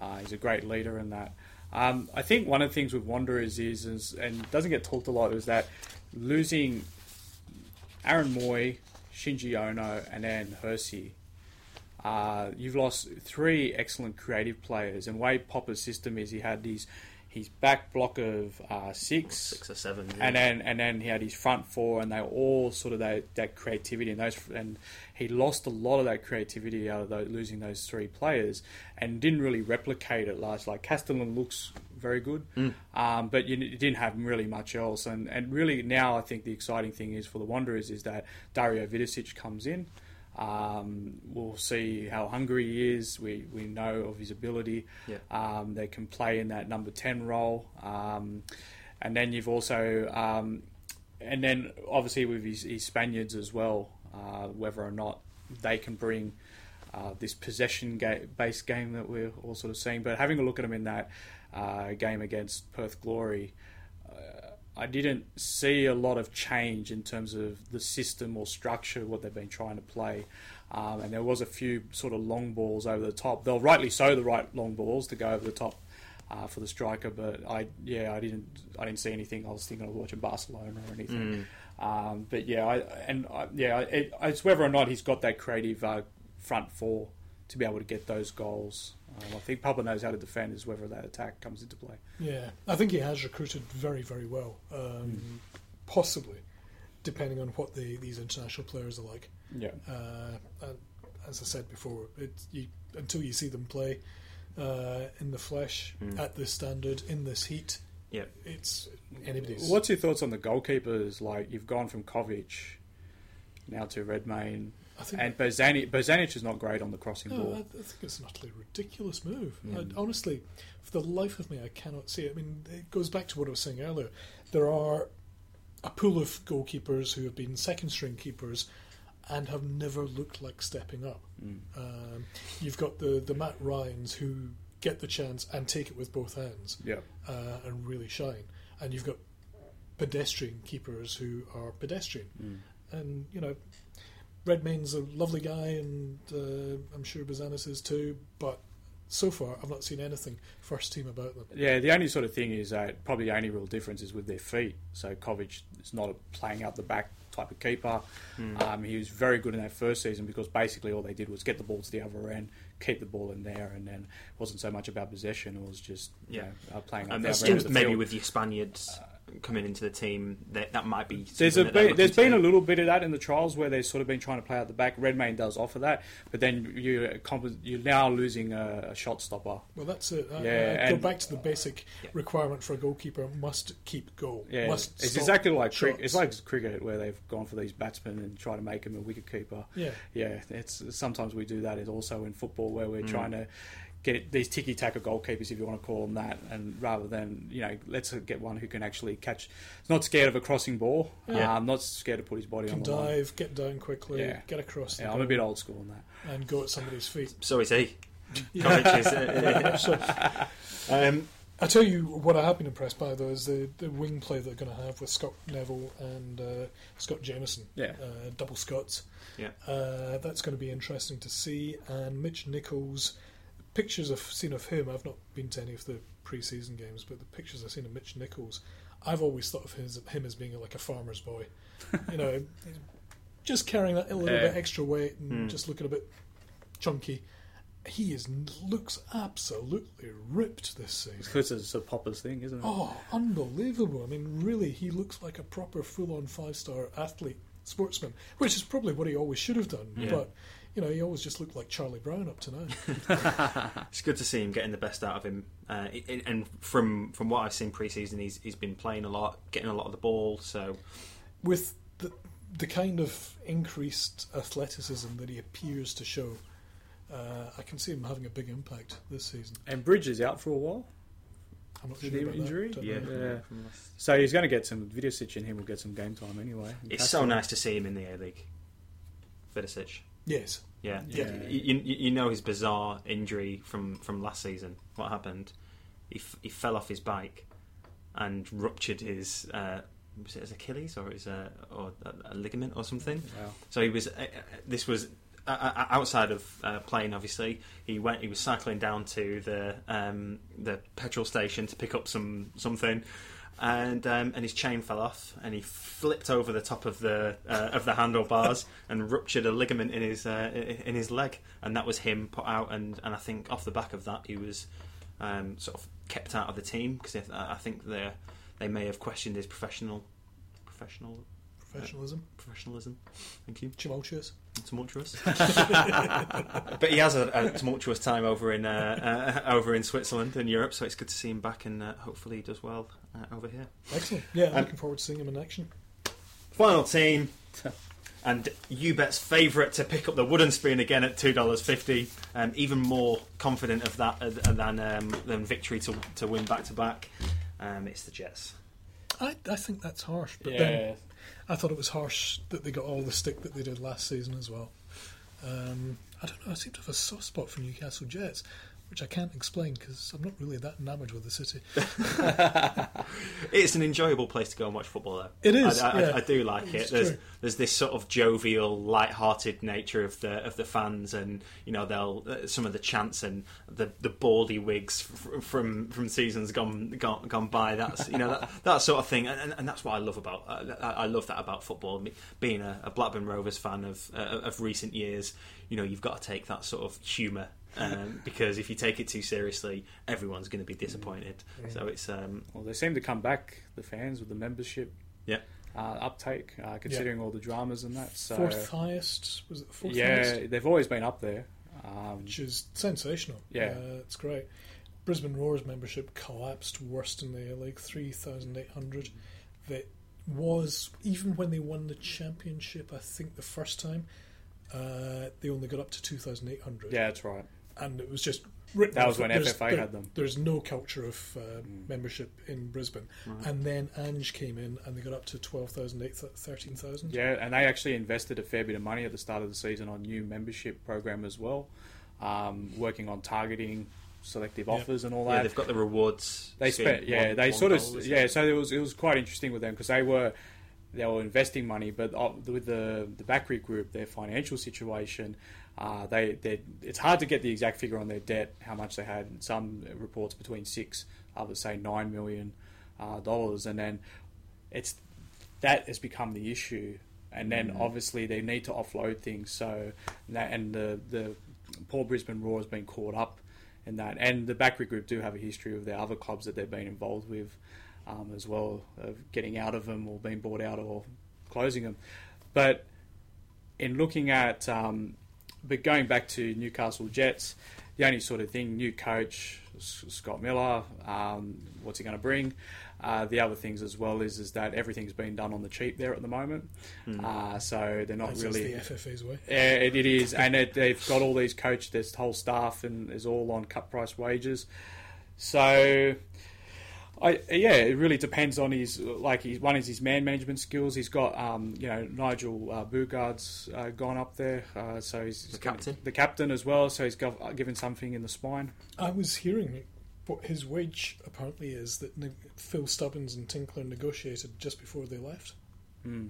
Uh, he's a great leader in that. Um, I think one of the things with Wanderers is, is, and doesn't get talked a lot, is that losing Aaron Mooy, Shinji Ono, and then Hersi. Uh, you've lost three excellent creative players, and way Popa's system is he had his his back block of uh, six, Six or seven, yeah. and then and then he had his front four, and they were all sort of that, that creativity and those, and he lost a lot of that creativity out of those, losing those three players, and didn't really replicate it last. Like Castelen looks very good, um, but you, you didn't have really much else, and and really now I think the exciting thing is for the Wanderers is that Dario Vidosic comes in. Um, we'll see how hungry he is. We we know of his ability. Yeah. Um, they can play in that number ten role. Um, and then you've also um, and then obviously with his, his Spaniards as well, uh, whether or not they can bring uh, this possession ga- based game that we're all sort of seeing. But having a look at them in that uh, game against Perth Glory, uh, I didn't see a lot of change in terms of the system or structure what they've been trying to play. Um, and there was a few sort of long balls over the top. They'll rightly so the right long balls to go over the top uh, for the striker. But I, yeah, I didn't, I didn't see anything. I was thinking of watching Barcelona or anything. Um, but yeah, I, and I, yeah, it, it's whether or not he's got that creative uh, front four to be able to get those goals. Um, I think Pablo knows how to defend. Is whether that attack comes into play. Yeah, I think he has recruited very, very well. Um, Possibly, depending on what the, these international players are like. Yeah. Uh, and as I said before, it, you, until you see them play uh, in the flesh at this standard in this heat, Yeah. it's anybody's. What's your thoughts on the goalkeepers? Like you've gone from Covic now to Redmayne, I think and Bozanic. Bozanic is not great on the crossing No, I, ball. I think it's an utterly ridiculous move. I, honestly, for the life of me, I cannot see it. I mean, it goes back to what I was saying earlier. There are a pool of goalkeepers who have been second string keepers and have never looked like stepping up. Um, you've got the, the Matt Ryans who get the chance and take it with both hands Yeah. uh, and really shine. And you've got pedestrian keepers who are pedestrian. And, you know, Redmayne's a lovely guy, and uh, I'm sure Bozanic is too, but so far I've not seen anything first team about them. Yeah, the only sort of thing is that probably the only real difference is with their feet. So Covic is not a playing out the back type of keeper. Um, he was very good in that first season because basically all they did was get the ball to the other end, keep the ball in there, and then it wasn't so much about possession. It was just you know, uh, playing up And the that's other end maybe field. with your Spaniards coming into the team, that that might be. There's something a that they're bit, there's looking been to a little bit of that in the trials where they've sort of been trying to play out the back. Redmayne does offer that, but then you uh, you're now losing a, a shot stopper. Well, that's it. I, Yeah, I go and- back to the basic Yeah. requirement for a goalkeeper must keep goal. Yeah, must it's stop exactly like cricket. shots. It's like cricket where they've gone for these batsmen and try to make them a wicket keeper. Yeah. yeah. It's sometimes we do that. It's also in football where we're mm. trying to get these tiki taka goalkeepers, if you want to call them that, and rather than you know, let's get one who can actually catch. Not scared of a crossing ball. Yeah. Um, not scared to put his body can on the line. dive, get down quickly, Yeah. get across the Yeah, I'm a bit old school on that. and go at somebody's feet. So is he. [LAUGHS] Yeah. Covic is, uh, [LAUGHS] um, I tell you what I have been impressed by though is the, the wing play they're going to have with Scott Neville and uh, Scott Jamieson, Yeah. uh, double Scots. yeah. Uh, that's going to be interesting to see. And Mitch Nichols, pictures I've seen of him, I've not been to any of the pre-season games, but the pictures I've seen of Mitch Nichols, I've always thought of his, him as being like a farmer's boy. [LAUGHS] you know, just carrying that a little Yeah. bit extra weight and hmm. just looking a bit chunky. He is looks absolutely ripped this season. Because it's a Popa's thing, isn't it? Oh, unbelievable! I mean, really, he looks like a proper full-on five-star athlete, sportsman, which is probably what he always should have done. But you know, he always just looked like Charlie Brown up to now. [LAUGHS] It's good to see him getting the best out of him. Uh, i- i- and from from what I've seen pre-season, he's he's been playing a lot, getting a lot of the ball. So With the the kind of increased athleticism that he appears to show, uh, I can see him having a big impact this season. And Bridge is out for a while. I'm not sure it about injury? that. Yeah. Yeah. So he's going to get some Vidosic and him will get some game time anyway. it's so nice to see him in the A League. Vidosic. Yes. Yeah, Yeah. You, you, you know his bizarre injury from, from last season. What happened? He, f- he fell off his bike and ruptured his uh, was it his Achilles or his uh, or a, a ligament or something. Wow. So he was. Uh, uh, this was uh, uh, outside of uh, playing. Obviously, he went. He was cycling down to the um, the petrol station to pick up some something. And um, and his chain fell off, and he flipped over the top of the uh, of the handlebars [LAUGHS] and ruptured a ligament in his uh, in his leg, and that was him put out. And, and I think off the back of that, he was um, sort of kept out of the team because I think they they may have questioned his professional professional Professionalism, professionalism. Thank you. tumultuous. Tumultuous, [LAUGHS] but he has a, a tumultuous time over in uh, uh, over in Switzerland and Europe, so it's good to see him back, and uh, hopefully he does well uh, over here. Excellent. Yeah, I'm Um, looking forward to seeing him in action. Final team. And UBET's favourite to pick up the wooden spoon again at two dollars fifty. Um, even more confident of that uh, than um, than victory to to win back to back. Um, it's the Jets. I, I think that's harsh, but Yeah. then I thought it was harsh that they got all the stick that they did last season as well. Um, I don't know. I seem to have a soft spot for Newcastle Jets, which I can't explain because I'm not really that enamoured with the city. [LAUGHS] It's an enjoyable place to go and watch football, though. It is, I, I, yeah. I do like It's it. There's true. there's this sort of jovial, light-hearted nature of the of the fans, and you know they'll uh, some of the chants and the the baldy wigs f- from from seasons gone gone, gone by. That's you know that, [LAUGHS] that sort of thing, and, and, and that's what I love about uh, I, I love that about football. Being a, a Blackburn Rovers fan of uh, of recent years, you know you've got to take that sort of humour. Um, [LAUGHS] because if you take it too seriously, everyone's going to be disappointed. So it's um, Well, they seem to come back, the fans, with the membership yeah. uh, uptake, uh, considering all the dramas and that. So, fourth highest was it fourth yeah, highest? they've always been up there. Um, which is sensational. Yeah. uh, it's great. Brisbane Roars membership collapsed worst in the league, three thousand eight hundred. That was even when they won the championship. I think the first time uh, they only got up to two thousand eight hundred. yeah, that's right. And it was just written That was when there's- FFA there- had them. There's no culture of uh, membership in Brisbane, and then Ange came in and they got up to 12,000, 13,000. Yeah, and they actually invested a fair bit of money at the start of the season on new membership program as well, um, working on targeting selective Yeah. offers and all that. Yeah, they've got the rewards. they spent, yeah, One- they one sort of, goal, it? yeah. So it was it was quite interesting with them because they were they were investing money, but uh, with the the Bakrie Group, their financial situation, uh, they they it's hard to get the exact figure on their debt, how much they had. Some reports between six, others say nine million uh, dollars, and then it's that has become the issue. And then obviously they need to offload things. So and the the Port Brisbane Roar has been caught up in that. And the Bakrie Group do have a history of their other clubs that they've been involved with um, as well, of getting out of them or being bought out or closing them. But in looking at, um, but going back to Newcastle Jets, the only sort of thing, new coach Scott Miller, um, what's he going to bring? Uh, the other things as well is is that everything's been done on the cheap there at the moment, uh, so they're not As is really the FFA's way. yeah, it, it is, and it, they've got all these coach, this whole staff, and is all on cut price wages. So, I yeah, it really depends on his like his one is his man management skills. He's got um, you know Nigel uh, Boogaard's uh, gone up there, uh, so he's The captain? the captain as well. So he's got, uh, given something in the spine. I was hearing what his wage apparently is that ne- Phil Stubbins and Tinkler negotiated just before they left. Hmm.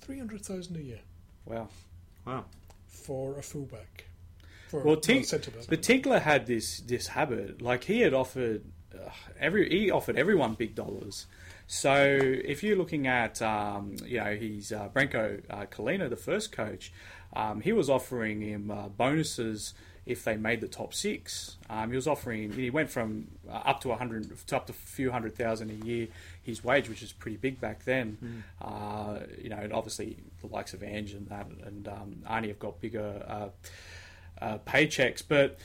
300,000 a year Wow. Wow. for a fullback. For Well, a Tink, centre but Tinkler had this this habit. Like he had offered every he offered everyone big dollars. So if you're looking at um, you know he's uh, Branko uh, Culina, the first coach, um, he was offering him uh, bonuses if they made the top six. Um, he was offering he went from uh, up to a hundred to up to a few hundred thousand a year his wage, which is pretty big back then. Uh, you know, and obviously the likes of Ange and that and um, Arnie have got bigger. Uh, uh, paychecks, but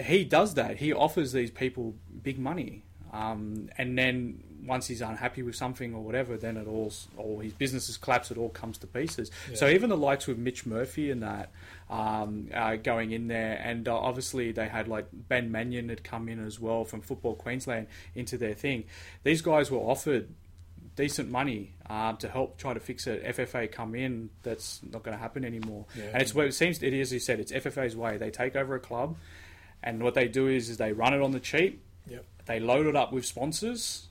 he does that. He offers these people big money, um, and then once he's unhappy with something or whatever, then it all, all his businesses collapse. It all comes to pieces. So even the likes with Mitch Murphy and that um, uh, going in there, and uh, obviously they had like Ben Mannion had come in as well from Football Queensland into their thing. These guys were offered decent money um, to help try to fix it. FFA come in, that's not going to happen anymore. Yeah. And it's what it seems. It is, as you said, it's FFA's way. They take over a club, and what they do is, is they run it on the cheap. Yep. They load it up with sponsors.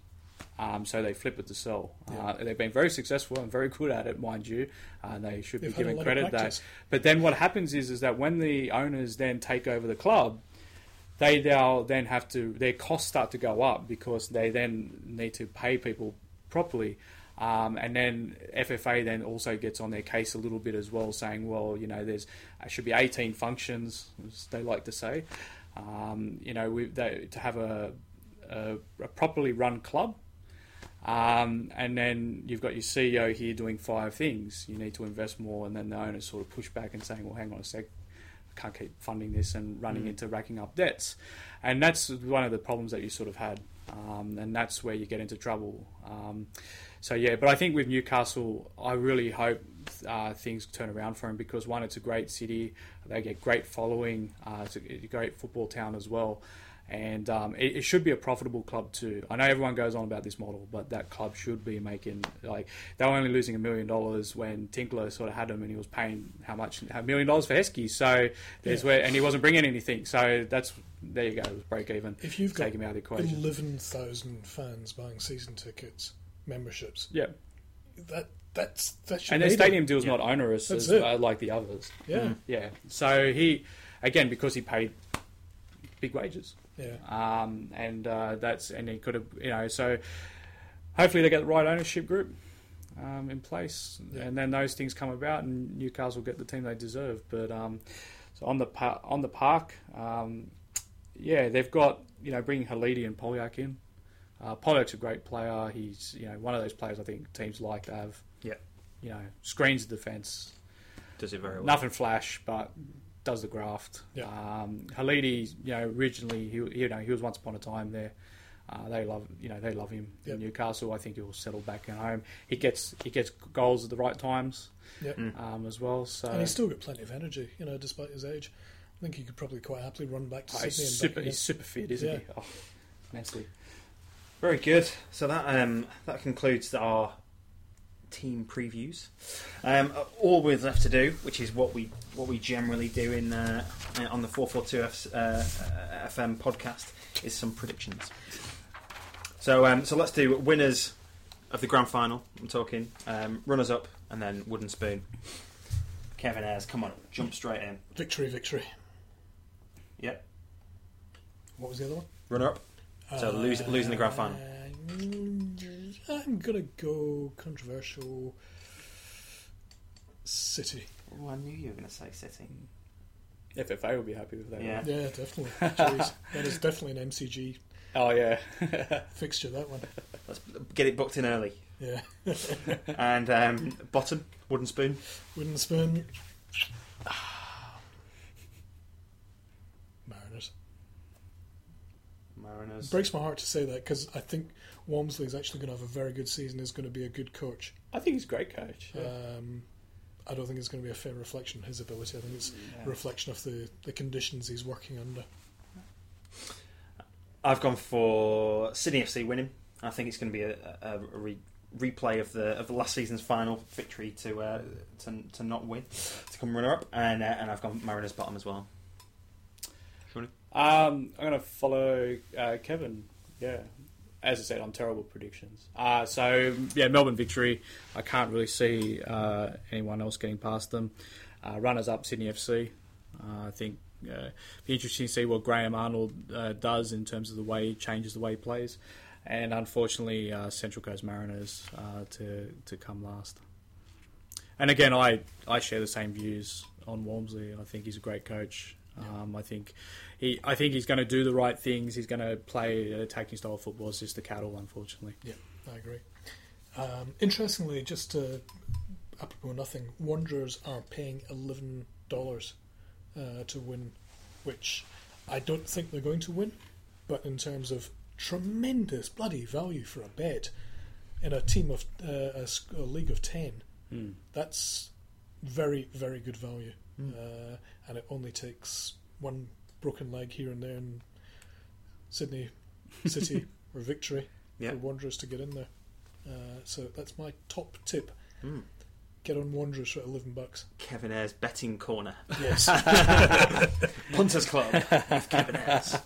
Um, so they flip it to sell. Uh, they've been very successful and very good at it, mind you. Uh, they should They've be given credit that. But then what happens is, is that when the owners then take over the club, they now then have to their costs start to go up because they then need to pay people properly. Um, and then FFA then also gets on their case a little bit as well, saying, well, you know, there's there should be 18 functions, as they like to say. Um, you know, we, they, to have a, a, a properly run club. Um, and then you've got your CEO here doing five things. You need to invest more, and then the owners sort of push back and saying, "Well, hang on a sec, I can't keep funding this and running into racking up debts." And that's one of the problems that you sort of had um, and that's where you get into trouble. Um, so yeah, but I think with Newcastle, I really hope uh, things turn around for him because one, it's a great city, they get great following, uh, it's, a, it's a great football town as well. And um, it, it should be a profitable club too. I know everyone goes on about this model, but that club should be making like they were only losing a million dollars when Tinkler sort of had him, and he was paying how much a million dollars for Heskey. So there's Yeah. where, and he wasn't bringing anything. So that's there you go, it was break even. If you've got take him out of the equation, eleven thousand fans buying season tickets, memberships, yeah. that that's that should And the stadium stadium deal's not onerous That's as, it. uh, like the others. Yeah, Yeah. So he, again, because he paid big wages, yeah. um, and uh, that's and he could have, you know, so hopefully they get the right ownership group um, in place, Yeah. and then those things come about, and Newcastle get the team they deserve. But um, so on the par- on the park, um, yeah, they've got you know bringing Haliti and Poljak in. Uh, Poljak's a great player. He's you know one of those players I think teams like to have. Yeah. You know, screens the defence, Does it very well. nothing flash, but does the graft. Yeah. Um, Haliti, you know, originally he, you know he was once upon a time there. Uh, they love, you know, they love him Yep. in Newcastle. I think he'll settle back at home. He gets he gets goals at the right times Yep. um, as well. So And he's still got plenty of energy, you know, despite his age. I think he could probably quite happily run back to Oh, he's Sydney and super, back he's super fit, isn't Yeah. he? Oh, immensely. Very good. So that um, that concludes our team previews. Um, all we've left to do, which is what we what we generally do in uh, on the four four two F, uh, FM podcast, is some predictions. So um, so let's do winners of the grand final. I'm talking um, runners up and then wooden spoon. Kevin Airs, come on, jump straight in. Victory, victory. Yep, What was the other one? runner up. So lose, losing the grand final. Uh, I'm gonna go controversial. City. Oh, I knew you were going to say City. If if I will be happy with that. Yeah. Yeah, definitely. [LAUGHS] Jeez, that is definitely an MCG Oh yeah. [LAUGHS] fixture. That one. Let's get it booked in early. Yeah. And um, bottom, wooden spoon. Wooden spoon. Mariners. Mariners. It breaks my heart to say that because I think Walmsley is actually going to have a very good season. Is going to be a good coach. I think he's a great coach. Yeah. Um, I don't think it's going to be a fair reflection of his ability. I think it's a reflection of the, the conditions he's working under. I've gone for Sydney FC winning. I think it's going to be a, a, a re- replay of the of the last season's final victory to uh, to, to not win, to come runner up, and uh, and I've gone Mariners bottom as well. Um, I'm going to follow uh, Kevin. Yeah. As I said, I'm terrible at predictions. Uh, so, yeah, Melbourne victory. I can't really see uh, anyone else getting past them. Uh, runners up, Sydney FC. Uh, I think uh, be interesting to see what Graham Arnold uh, does in terms of the way he changes the way he plays. And unfortunately, uh, Central Coast Mariners uh, to to come last. And again, I, I share the same views on Walmsley. I think he's a great coach. Um, I think he I think he's going to do the right things. He's going to play an attacking style of football. It's just the cattle, unfortunately. Yeah, I agree. Um, interestingly, just to, apropos nothing, Wanderers are paying eleven dollars uh, to win, which I don't think they're going to win. But in terms of tremendous bloody value for a bet in a team of uh, a, s- a league of ten, that's very very good value. Uh, and it only takes one broken leg here and there in Sydney City [LAUGHS] or victory Yeah. for Wanderers to get in there. Uh, so that's my top tip. Hmm. Get on Wanderers for eleven bucks. Kevin Airs betting corner. Yes, [LAUGHS] Punters Club with Kevin Airs.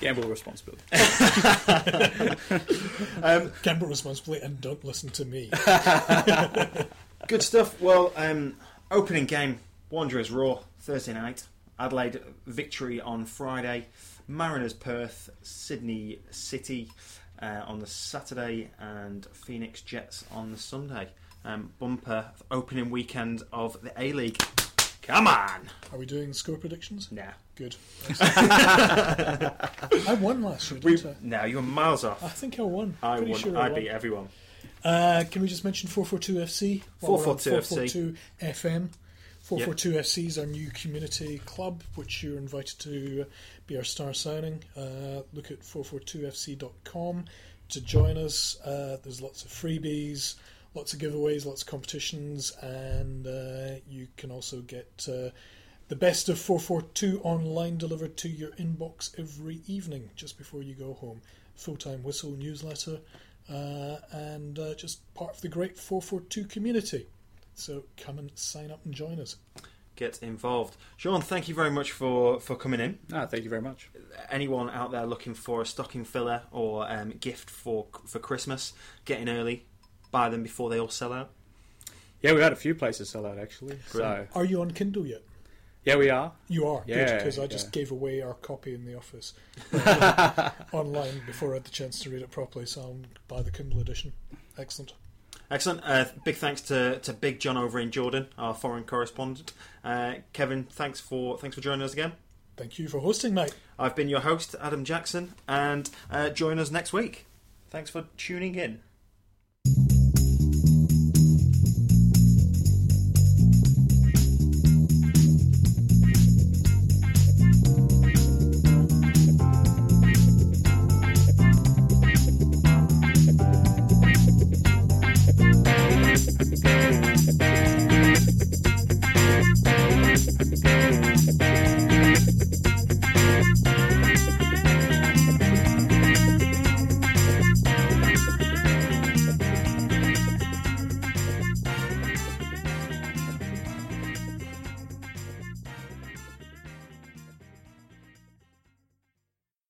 Gamble responsibly. [LAUGHS] gamble responsibly and don't listen to me. Good stuff. Well, um, opening game Wanderers Roar Thursday night. Adelaide victory on Friday. Mariners Perth, Sydney City uh, on the Saturday, and Phoenix Jets on the Sunday. Um, bumper opening weekend of the A League. Come on! Are we doing score predictions? Nah. Good. [LAUGHS] I won last year, We, didn't I? no, you're miles off. I think I won. I Pretty won. Sure I I won. beat everyone. Uh, can we just mention 442 FC? While we're 442 442 FM. 442 FC is our new community club, which you're invited to be our star signing. Uh, look at 442fc.com to join us. Uh, there's lots of freebies, lots of giveaways, lots of competitions, and uh, you can also get uh, the best of 442 online delivered to your inbox every evening just before you go home. Full time whistle newsletter, uh, and uh, just part of the great 442 community. So come and sign up and join us. Get involved, Shaun. Thank you very much for for coming in. Ah, thank you very much. Anyone out there looking for a stocking filler or um, gift for for Christmas, get in early, buy them before they all sell out. Yeah, we had a few places sell out actually. So Are you on Kindle yet? yeah, we are. You are, Yeah, because I just yeah. gave away our copy in the office [LAUGHS] online before I had the chance to read it properly, so I'll buy the Kindle edition. Excellent. Excellent. Uh, big thanks to, to Big John over in Jordan, our foreign correspondent. Uh, Kevin, thanks for thanks for joining us again. Thank you for hosting, mate. I've been your host, Adam Jackson, and uh, join us next week. Thanks for tuning in.